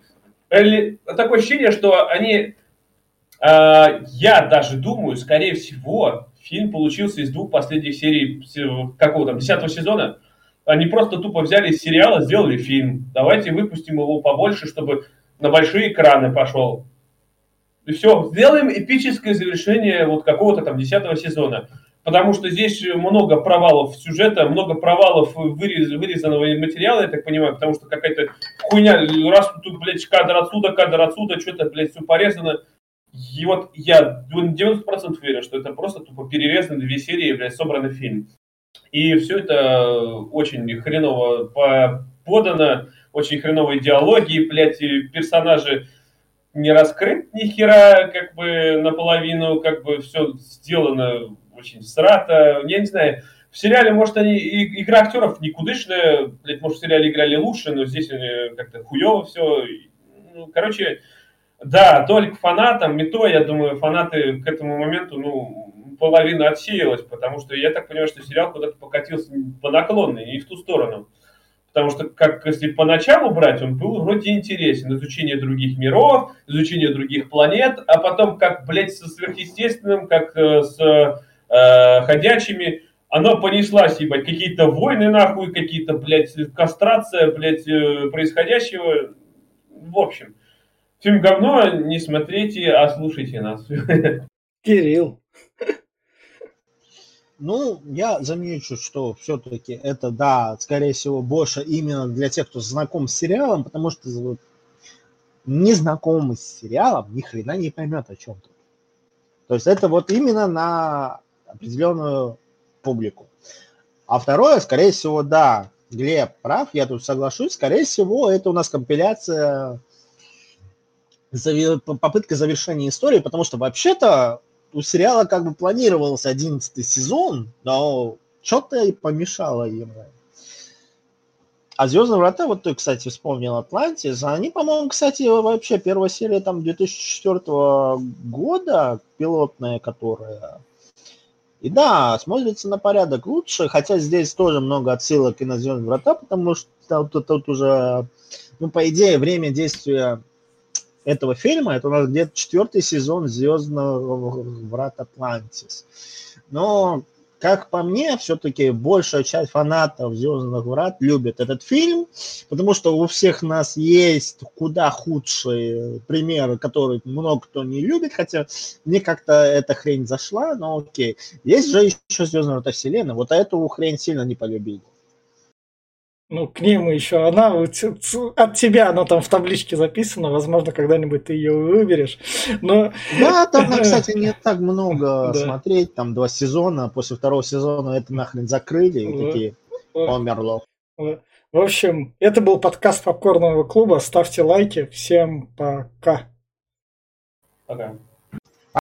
Или такое ощущение, что они, э, я даже думаю, скорее всего, фильм получился из двух последних серий какого там, десятого сезона. Они просто тупо взяли из сериала, сделали фильм. Давайте выпустим его побольше, чтобы на большие экраны пошел. И все, сделаем эпическое завершение вот какого-то там десятого сезона. потому что здесь много провалов сюжета, много провалов вырез, вырезанного материала, я так понимаю, потому что какая-то хуйня, раз тут, блядь, кадр отсюда, кадр отсюда, что-то, блядь, все порезано. И вот я 90% уверен, что это просто тупо перерезаны две серии, блядь, собранный фильм. И все это очень хреново подано, очень хреновые диалоги, блядь, персонажи не раскрыт ни хера, как бы наполовину, как бы все сделано очень срато. Я не знаю, в сериале, может, они, и, игра актеров никудышная, блядь, может, в сериале играли лучше, но здесь они как-то хуево все. Ну, короче, да, только фанатам, мето, я думаю, фанаты к этому моменту, ну, половина отсеялась, потому что я так понимаю, что сериал куда-то покатился по наклонной, не в ту сторону. Потому что, как если поначалу брать, он был вроде интересен. Изучение других миров, изучение других планет, а потом, как, блядь, со сверхъестественным, как э, с э, ходячими, оно понеслась, ебать, какие-то войны, нахуй, какие-то, блядь, кастрация, блядь, э, происходящего. В общем, фильм говно, не смотрите, а слушайте нас. Кирилл. Ну, я замечу, что все-таки это, да, скорее всего, больше именно для тех, кто знаком с сериалом, потому что вот, незнакомый с сериалом ни хрена не поймет о чем то То есть это вот именно на определенную публику. А второе, скорее всего, да, Глеб прав, я тут соглашусь, скорее всего, это у нас компиляция, попытка завершения истории, потому что вообще-то у сериала как бы планировался одиннадцатый сезон, но что-то и помешало ему. А «Звездные врата», вот ты, кстати, вспомнил «Атлантис», они, по-моему, кстати, вообще первая серия там 2004 года, пилотная, которая... И да, смотрится на порядок лучше, хотя здесь тоже много отсылок и на «Звездные врата», потому что тут, тут уже, ну, по идее, время действия этого фильма. Это у нас где-то четвертый сезон Звездного врат Атлантис. Но, как по мне, все-таки большая часть фанатов Звездных врат любит этот фильм, потому что у всех нас есть куда худшие примеры, которые много кто не любит, хотя мне как-то эта хрень зашла, но окей. Есть же еще Звездная врата Вселенная, вот эту хрень сильно не полюбили ну, к ним еще она, от тебя она там в табличке записана, возможно, когда-нибудь ты ее выберешь. Но... Да, там, кстати, не так много смотреть, там два сезона, после второго сезона это нахрен закрыли, и такие, померло. В общем, это был подкаст Попкорного клуба, ставьте лайки, всем пока. Пока.